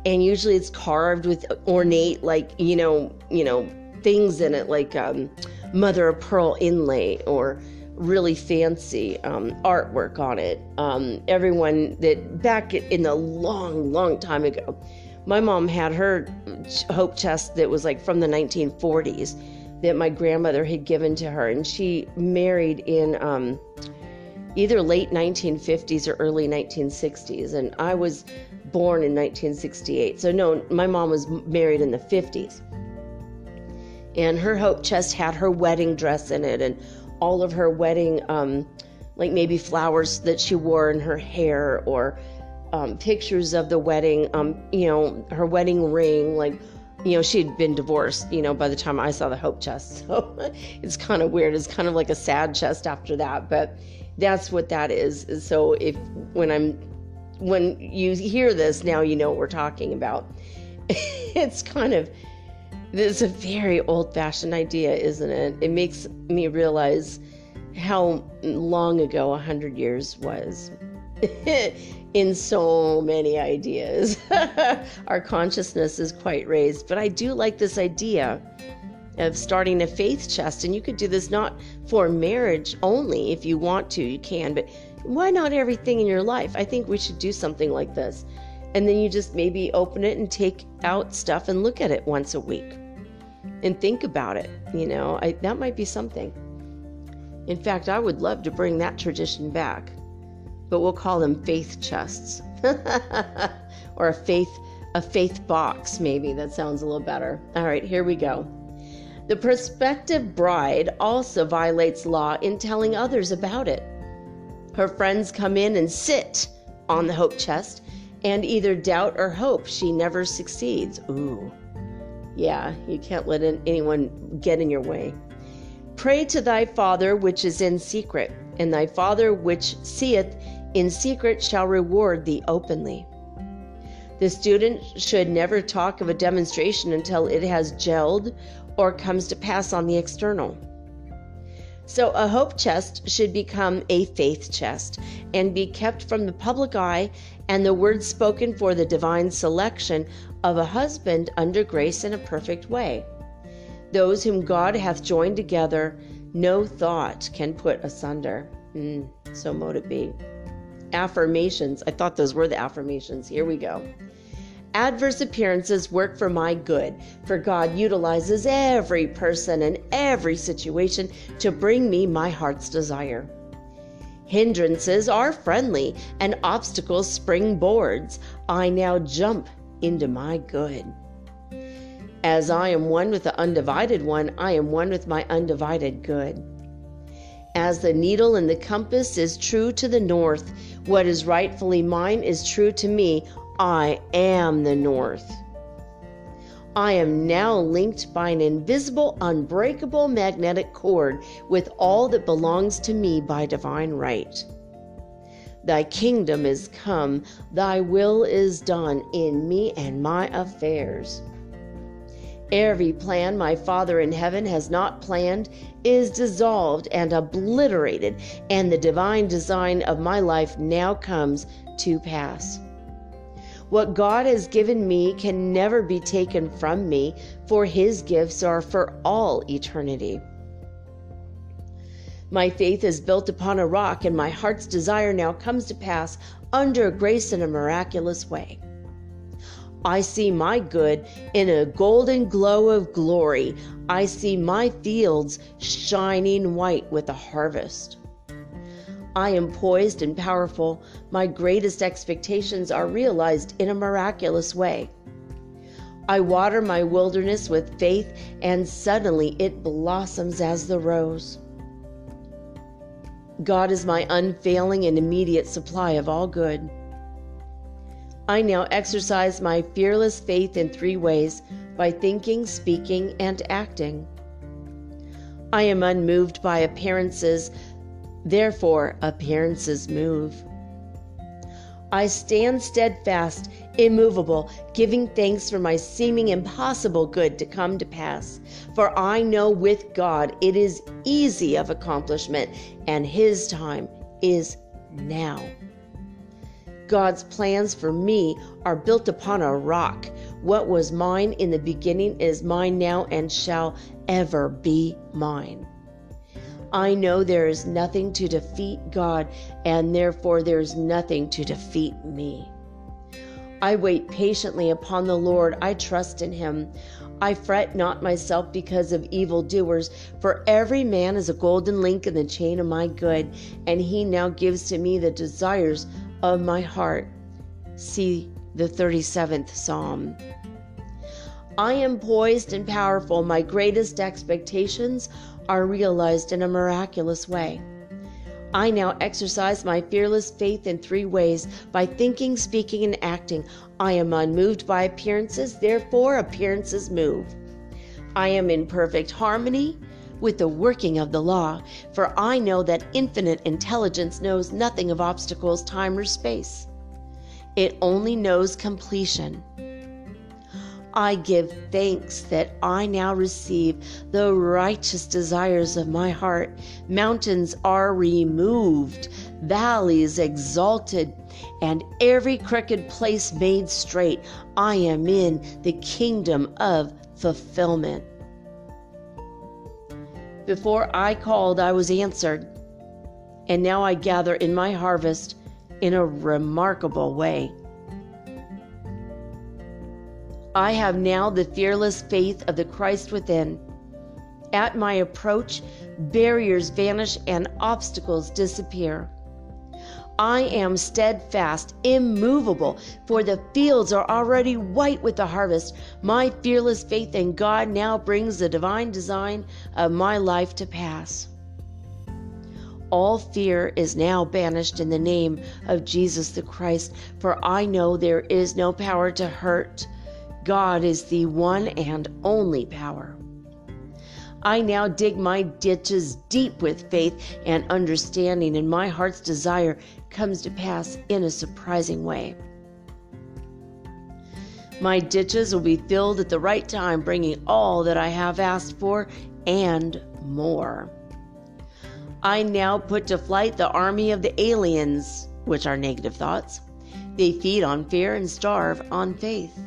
and usually it's carved with ornate like you know you know things in it like um, mother of pearl inlay or really fancy um, artwork on it. Um, everyone that back in the long, long time ago, my mom had her hope chest that was like from the 1940s that my grandmother had given to her, and she married in um, either late 1950s or early 1960s, and I was born in 1968. So no, my mom was married in the 50s. And her hope chest had her wedding dress in it and all of her wedding, um, like maybe flowers that she wore in her hair or um, pictures of the wedding, um, you know, her wedding ring, like, you know, she had been divorced, you know, by the time I saw the Hope chest. So it's kind of weird. It's kind of like a sad chest after that, but that's what that is. So if when I'm when you hear this, now you know what we're talking about. it's kind of is a very old-fashioned idea, isn't it? It makes me realize how long ago a hundred years was in so many ideas. Our consciousness is quite raised, but I do like this idea of starting a faith chest, and you could do this not for marriage only. If you want to, you can, but why not everything in your life? I think we should do something like this. And then you just maybe open it and take out stuff and look at it once a week and think about it. You know, I, that might be something. In fact, I would love to bring that tradition back, but we'll call them faith chests or a faith a faith box maybe that sounds a little better. All right, here we go. The prospective bride also violates law in telling others about it. Her friends come in and sit on the hope chest and either doubt or hope she never succeeds. Ooh. Yeah, you can't let anyone get in your way. Pray to thy Father which is in secret, and thy Father which seeth in secret shall reward thee openly. The student should never talk of a demonstration until it has gelled or comes to pass on the external. So, a hope chest should become a faith chest and be kept from the public eye and the words spoken for the divine selection of a husband under grace in a perfect way. Those whom God hath joined together, no thought can put asunder. Mm, so mote it be. Affirmations. I thought those were the affirmations. Here we go. Adverse appearances work for my good, for God utilizes every person and every situation to bring me my heart's desire. Hindrances are friendly and obstacles springboards. I now jump into my good. As I am one with the undivided one, I am one with my undivided good. As the needle in the compass is true to the north, what is rightfully mine is true to me I am the North. I am now linked by an invisible, unbreakable magnetic cord with all that belongs to me by divine right. Thy kingdom is come, thy will is done in me and my affairs. Every plan my Father in heaven has not planned is dissolved and obliterated, and the divine design of my life now comes to pass. What God has given me can never be taken from me, for his gifts are for all eternity. My faith is built upon a rock, and my heart's desire now comes to pass under grace in a miraculous way. I see my good in a golden glow of glory. I see my fields shining white with a harvest. I am poised and powerful. My greatest expectations are realized in a miraculous way. I water my wilderness with faith, and suddenly it blossoms as the rose. God is my unfailing and immediate supply of all good. I now exercise my fearless faith in three ways by thinking, speaking, and acting. I am unmoved by appearances Therefore, appearances move. I stand steadfast, immovable, giving thanks for my seeming impossible good to come to pass. For I know with God it is easy of accomplishment, and His time is now. God's plans for me are built upon a rock. What was mine in the beginning is mine now and shall ever be mine. I know there is nothing to defeat God, and therefore there is nothing to defeat me. I wait patiently upon the Lord. I trust in him. I fret not myself because of evil doers, for every man is a golden link in the chain of my good, and he now gives to me the desires of my heart. See the 37th Psalm. I am poised and powerful. My greatest expectations are realized in a miraculous way. I now exercise my fearless faith in three ways by thinking, speaking, and acting. I am unmoved by appearances, therefore, appearances move. I am in perfect harmony with the working of the law, for I know that infinite intelligence knows nothing of obstacles, time, or space. it only knows completion. I give thanks that I now receive the righteous desires of my heart. Mountains are removed, valleys exalted, and every crooked place made straight. I am in the kingdom of fulfillment. Before I called, I was answered, and now I gather in my harvest in a remarkable way. I have now the fearless faith of the Christ within. At my approach, barriers vanish and obstacles disappear. I am steadfast, immovable, for the fields are already white with the harvest. My fearless faith in God now brings the divine design of my life to pass. All fear is now banished in the name of Jesus the Christ, for I know there is no power to hurt God is the one and only power. I now dig my ditches deep with faith and understanding, and my heart's desire comes to pass in a surprising way. My ditches will be filled at the right time, bringing all that I have asked for and more. I now put to flight the army of the aliens, which are negative thoughts. They feed on fear and starve on faith.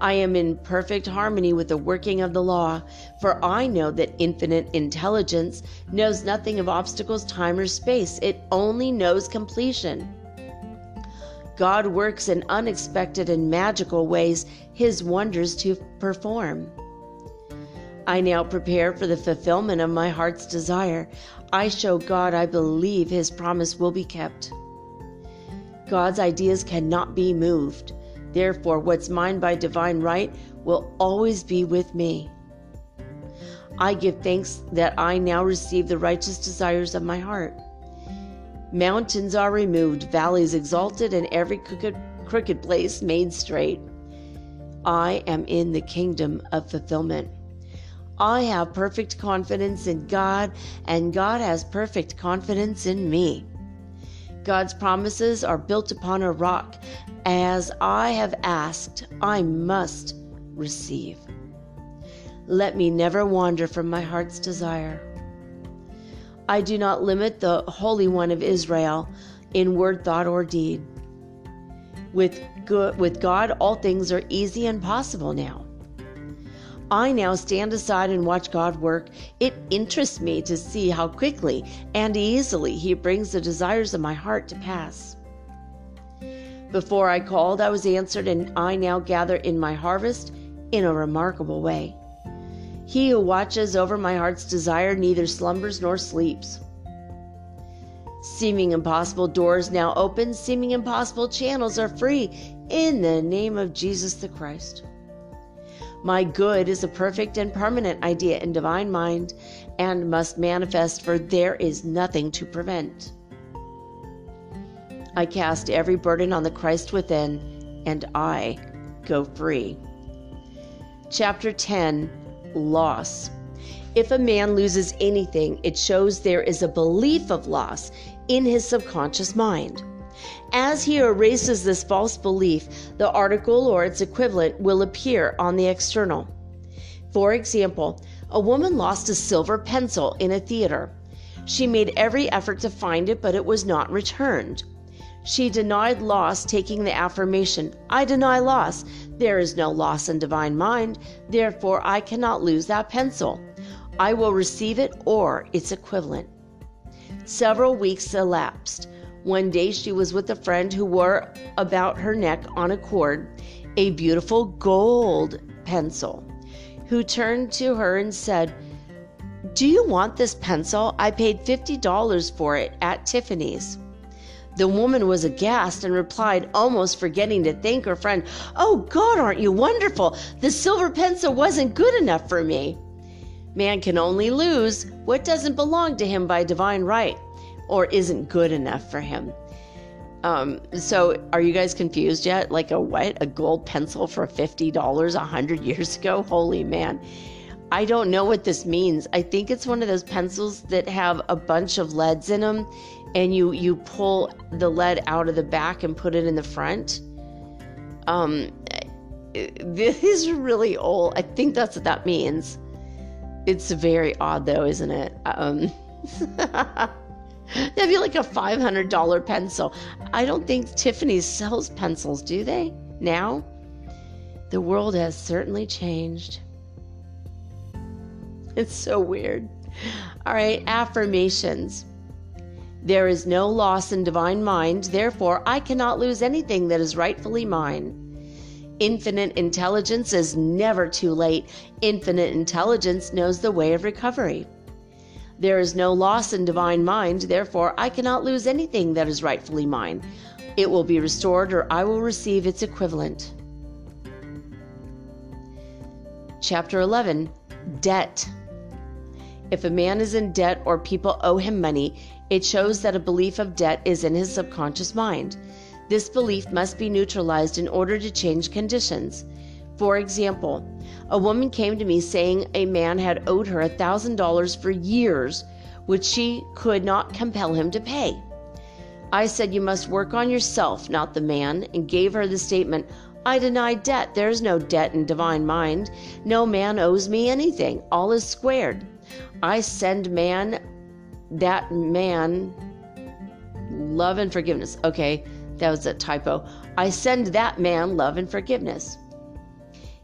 I am in perfect harmony with the working of the law, for I know that infinite intelligence knows nothing of obstacles, time, or space. It only knows completion. God works in unexpected and magical ways his wonders to perform. I now prepare for the fulfillment of my heart's desire. I show God I believe his promise will be kept. God's ideas cannot be moved. Therefore, what's mine by divine right will always be with me. I give thanks that I now receive the righteous desires of my heart. Mountains are removed, valleys exalted, and every crooked, crooked place made straight. I am in the kingdom of fulfillment. I have perfect confidence in God, and God has perfect confidence in me. God's promises are built upon a rock. As I have asked, I must receive. Let me never wander from my heart's desire. I do not limit the Holy One of Israel in word, thought, or deed. With, good, with God, all things are easy and possible now. I now stand aside and watch God work. It interests me to see how quickly and easily He brings the desires of my heart to pass. Before I called, I was answered, and I now gather in my harvest in a remarkable way. He who watches over my heart's desire neither slumbers nor sleeps. Seeming impossible doors now open, seeming impossible channels are free in the name of Jesus the Christ. My good is a perfect and permanent idea in divine mind and must manifest, for there is nothing to prevent. I cast every burden on the Christ within, and I go free. Chapter 10 Loss. If a man loses anything, it shows there is a belief of loss in his subconscious mind. As he erases this false belief, the article or its equivalent will appear on the external. For example, a woman lost a silver pencil in a theater. She made every effort to find it, but it was not returned. She denied loss, taking the affirmation, I deny loss. There is no loss in divine mind, therefore I cannot lose that pencil. I will receive it or its equivalent. Several weeks elapsed. One day she was with a friend who wore about her neck on a cord a beautiful gold pencil, who turned to her and said, Do you want this pencil? I paid $50 for it at Tiffany's. The woman was aghast and replied, almost forgetting to thank her friend, Oh God, aren't you wonderful? The silver pencil wasn't good enough for me. Man can only lose what doesn't belong to him by divine right or isn't good enough for him. Um, so are you guys confused yet? Like a what? A gold pencil for $50 a hundred years ago? Holy man. I don't know what this means. I think it's one of those pencils that have a bunch of leads in them and you you pull the lead out of the back and put it in the front. Um this is really old. I think that's what that means. It's very odd though, isn't it? Um That'd be like a $500 pencil. I don't think Tiffany's sells pencils, do they? Now? The world has certainly changed. It's so weird. All right, affirmations. There is no loss in divine mind, therefore, I cannot lose anything that is rightfully mine. Infinite intelligence is never too late. Infinite intelligence knows the way of recovery. There is no loss in divine mind, therefore, I cannot lose anything that is rightfully mine. It will be restored, or I will receive its equivalent. Chapter 11 Debt. If a man is in debt or people owe him money, it shows that a belief of debt is in his subconscious mind. This belief must be neutralized in order to change conditions. For example, a woman came to me saying a man had owed her $1,000 for years, which she could not compel him to pay. I said, You must work on yourself, not the man, and gave her the statement, I deny debt. There is no debt in divine mind. No man owes me anything. All is squared. I send man, that man, love and forgiveness. Okay, that was a typo. I send that man love and forgiveness.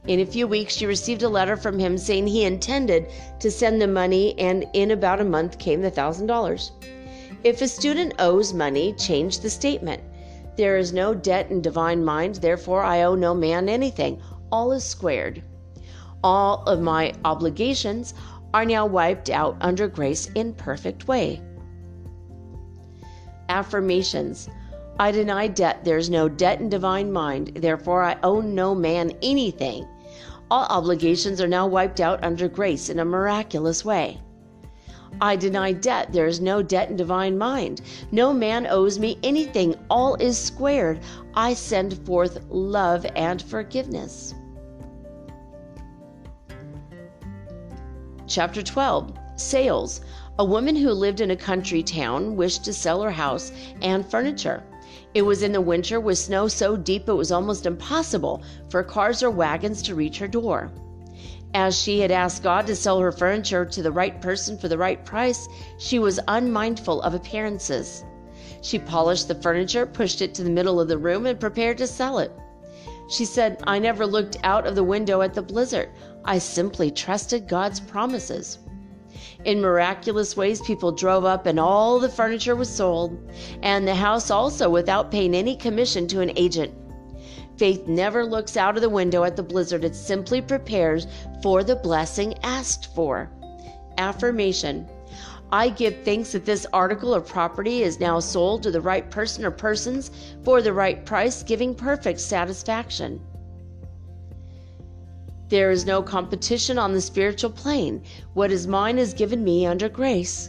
In a few weeks, she received a letter from him saying he intended to send the money, and in about a month came the $1,000. If a student owes money, change the statement. There is no debt in divine mind, therefore I owe no man anything. All is squared. All of my obligations are now wiped out under grace in perfect way. Affirmations I deny debt. There is no debt in divine mind. Therefore, I owe no man anything. All obligations are now wiped out under grace in a miraculous way. I deny debt. There is no debt in divine mind. No man owes me anything. All is squared. I send forth love and forgiveness. Chapter 12 Sales. A woman who lived in a country town wished to sell her house and furniture. It was in the winter with snow so deep it was almost impossible for cars or wagons to reach her door. As she had asked God to sell her furniture to the right person for the right price, she was unmindful of appearances. She polished the furniture, pushed it to the middle of the room, and prepared to sell it. She said, I never looked out of the window at the blizzard. I simply trusted God's promises. In miraculous ways, people drove up and all the furniture was sold, and the house also without paying any commission to an agent. Faith never looks out of the window at the blizzard, it simply prepares for the blessing asked for. Affirmation I give thanks that this article or property is now sold to the right person or persons for the right price, giving perfect satisfaction. There is no competition on the spiritual plane. What is mine is given me under grace.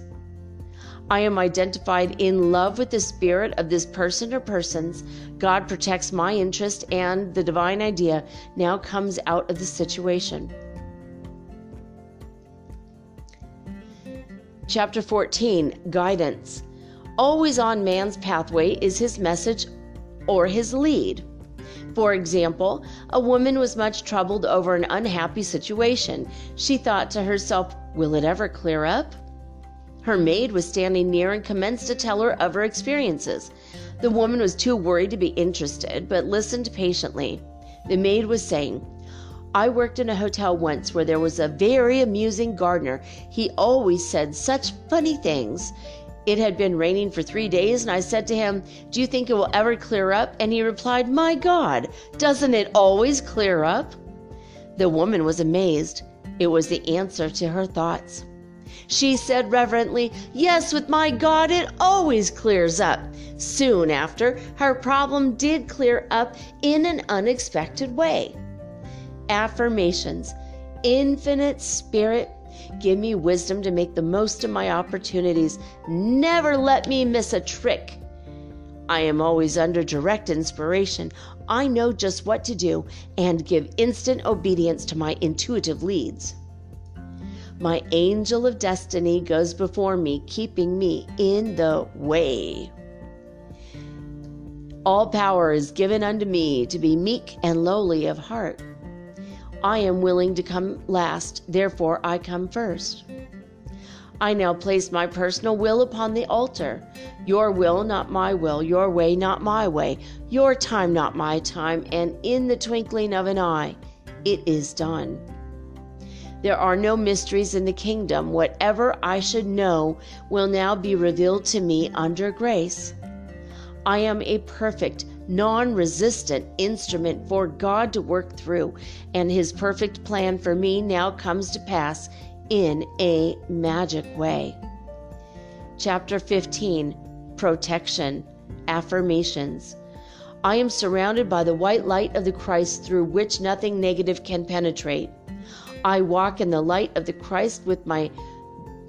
I am identified in love with the spirit of this person or persons. God protects my interest, and the divine idea now comes out of the situation. Chapter 14 Guidance. Always on man's pathway is his message or his lead. For example, a woman was much troubled over an unhappy situation. She thought to herself, Will it ever clear up? Her maid was standing near and commenced to tell her of her experiences. The woman was too worried to be interested, but listened patiently. The maid was saying, I worked in a hotel once where there was a very amusing gardener. He always said such funny things. It had been raining for three days, and I said to him, Do you think it will ever clear up? And he replied, My God, doesn't it always clear up? The woman was amazed. It was the answer to her thoughts. She said reverently, Yes, with my God, it always clears up. Soon after, her problem did clear up in an unexpected way. Affirmations Infinite Spirit Give me wisdom to make the most of my opportunities. Never let me miss a trick. I am always under direct inspiration. I know just what to do and give instant obedience to my intuitive leads. My angel of destiny goes before me, keeping me in the way. All power is given unto me to be meek and lowly of heart. I am willing to come last, therefore I come first. I now place my personal will upon the altar. Your will, not my will, your way, not my way, your time, not my time, and in the twinkling of an eye, it is done. There are no mysteries in the kingdom. Whatever I should know will now be revealed to me under grace. I am a perfect, non resistant instrument for God to work through, and His perfect plan for me now comes to pass in a magic way. Chapter 15 Protection Affirmations. I am surrounded by the white light of the Christ through which nothing negative can penetrate. I walk in the light of the Christ with my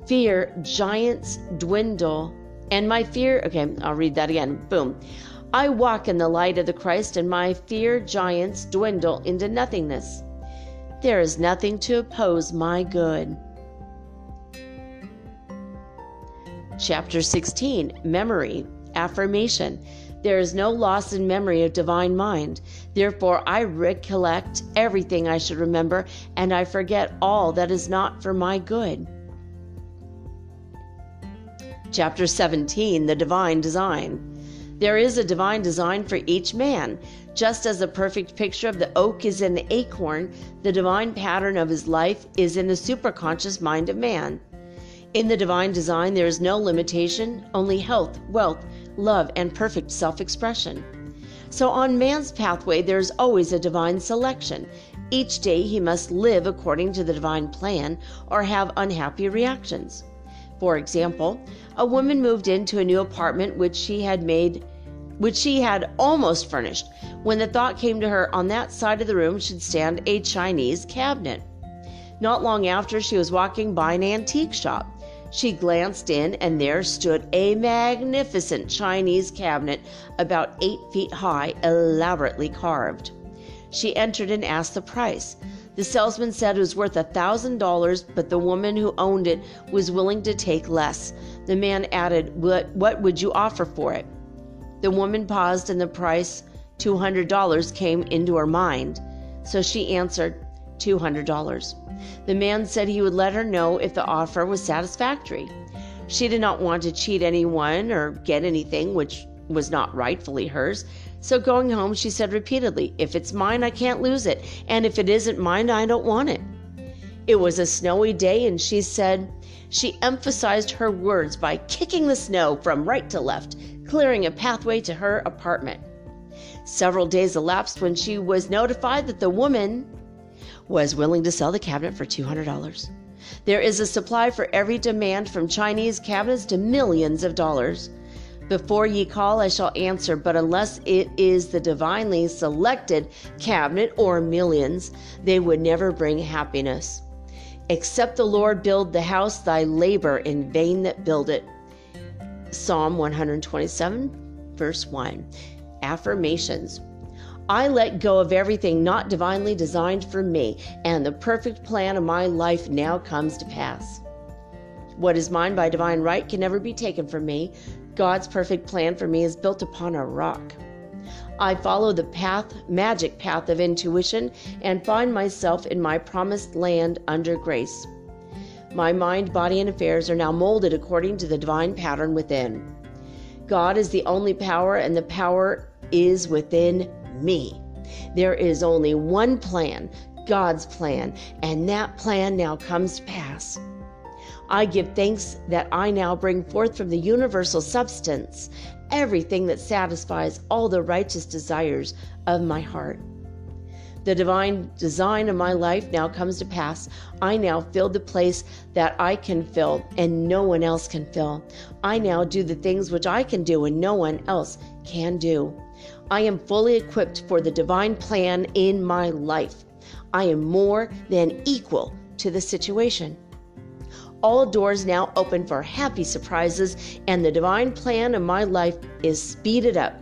fear giants dwindle and my fear, okay, I'll read that again. Boom. I walk in the light of the Christ, and my fear giants dwindle into nothingness. There is nothing to oppose my good. Chapter 16 Memory Affirmation There is no loss in memory of divine mind. Therefore, I recollect everything I should remember, and I forget all that is not for my good. Chapter 17 The Divine Design. There is a divine design for each man. Just as the perfect picture of the oak is in the acorn, the divine pattern of his life is in the superconscious mind of man. In the divine design, there is no limitation, only health, wealth, love, and perfect self expression. So, on man's pathway, there is always a divine selection. Each day, he must live according to the divine plan or have unhappy reactions. For example, a woman moved into a new apartment which she had made which she had almost furnished when the thought came to her on that side of the room should stand a Chinese cabinet. Not long after, she was walking by an antique shop. She glanced in, and there stood a magnificent Chinese cabinet about eight feet high, elaborately carved. She entered and asked the price. The salesman said it was worth a thousand dollars, but the woman who owned it was willing to take less. The man added, what, what would you offer for it? The woman paused, and the price, $200, came into her mind. So she answered, $200. The man said he would let her know if the offer was satisfactory. She did not want to cheat anyone or get anything which was not rightfully hers. So going home, she said repeatedly, If it's mine, I can't lose it. And if it isn't mine, I don't want it. It was a snowy day, and she said, she emphasized her words by kicking the snow from right to left, clearing a pathway to her apartment. Several days elapsed when she was notified that the woman was willing to sell the cabinet for $200. There is a supply for every demand from Chinese cabinets to millions of dollars. Before ye call, I shall answer, but unless it is the divinely selected cabinet or millions, they would never bring happiness. Except the Lord build the house, thy labor in vain that build it. Psalm 127, verse 1. Affirmations. I let go of everything not divinely designed for me, and the perfect plan of my life now comes to pass. What is mine by divine right can never be taken from me. God's perfect plan for me is built upon a rock. I follow the path, magic path of intuition, and find myself in my promised land under grace. My mind, body, and affairs are now molded according to the divine pattern within. God is the only power, and the power is within me. There is only one plan, God's plan, and that plan now comes to pass. I give thanks that I now bring forth from the universal substance everything that satisfies all the righteous desires of my heart. The divine design of my life now comes to pass. I now fill the place that I can fill and no one else can fill. I now do the things which I can do and no one else can do. I am fully equipped for the divine plan in my life. I am more than equal to the situation all doors now open for happy surprises, and the divine plan of my life is speeded up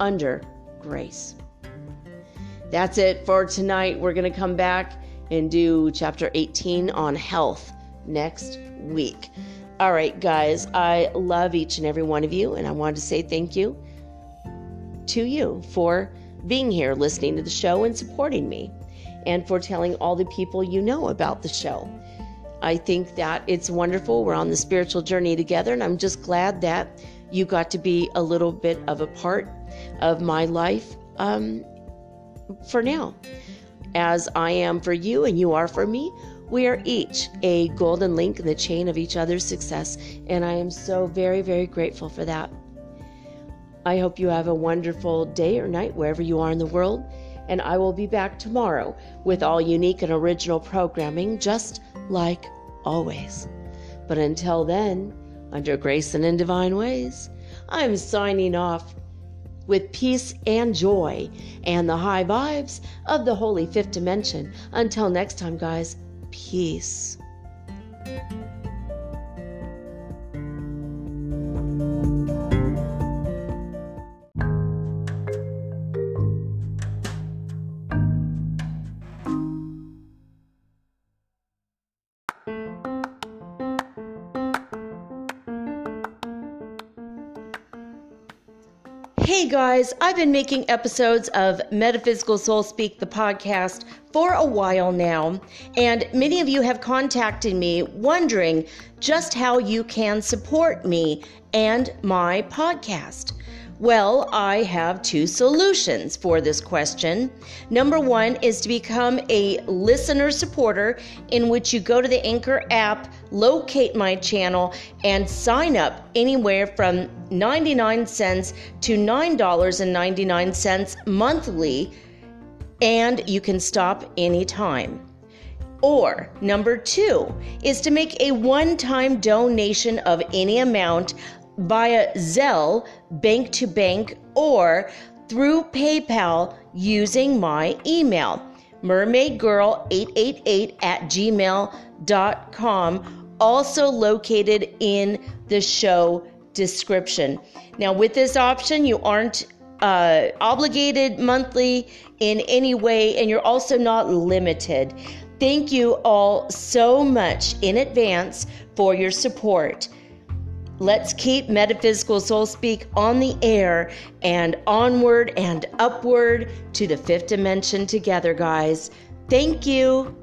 under grace. That's it for tonight. We're going to come back and do chapter 18 on health, next week. All right, guys, I love each and every one of you, and I want to say thank you to you for being here, listening to the show, and supporting me, and for telling all the people you know about the show. I think that it's wonderful. We're on the spiritual journey together, and I'm just glad that you got to be a little bit of a part of my life um, for now. As I am for you and you are for me, we are each a golden link in the chain of each other's success, and I am so very, very grateful for that. I hope you have a wonderful day or night wherever you are in the world, and I will be back tomorrow with all unique and original programming, just like always. But until then, under grace and in divine ways, I'm signing off with peace and joy and the high vibes of the holy fifth dimension. Until next time, guys, peace. Guys, I've been making episodes of Metaphysical Soul Speak, the podcast, for a while now, and many of you have contacted me wondering just how you can support me and my podcast. Well, I have two solutions for this question. Number one is to become a listener supporter, in which you go to the Anchor app, locate my channel, and sign up anywhere from 99 cents to $9.99 monthly, and you can stop anytime. Or number two is to make a one time donation of any amount via Zelle, bank to bank, or through PayPal using my email, mermaidgirl888 at gmail.com, also located in the show description. Now, with this option, you aren't uh, obligated monthly in any way, and you're also not limited. Thank you all so much in advance for your support. Let's keep Metaphysical Soul Speak on the air and onward and upward to the fifth dimension together, guys. Thank you.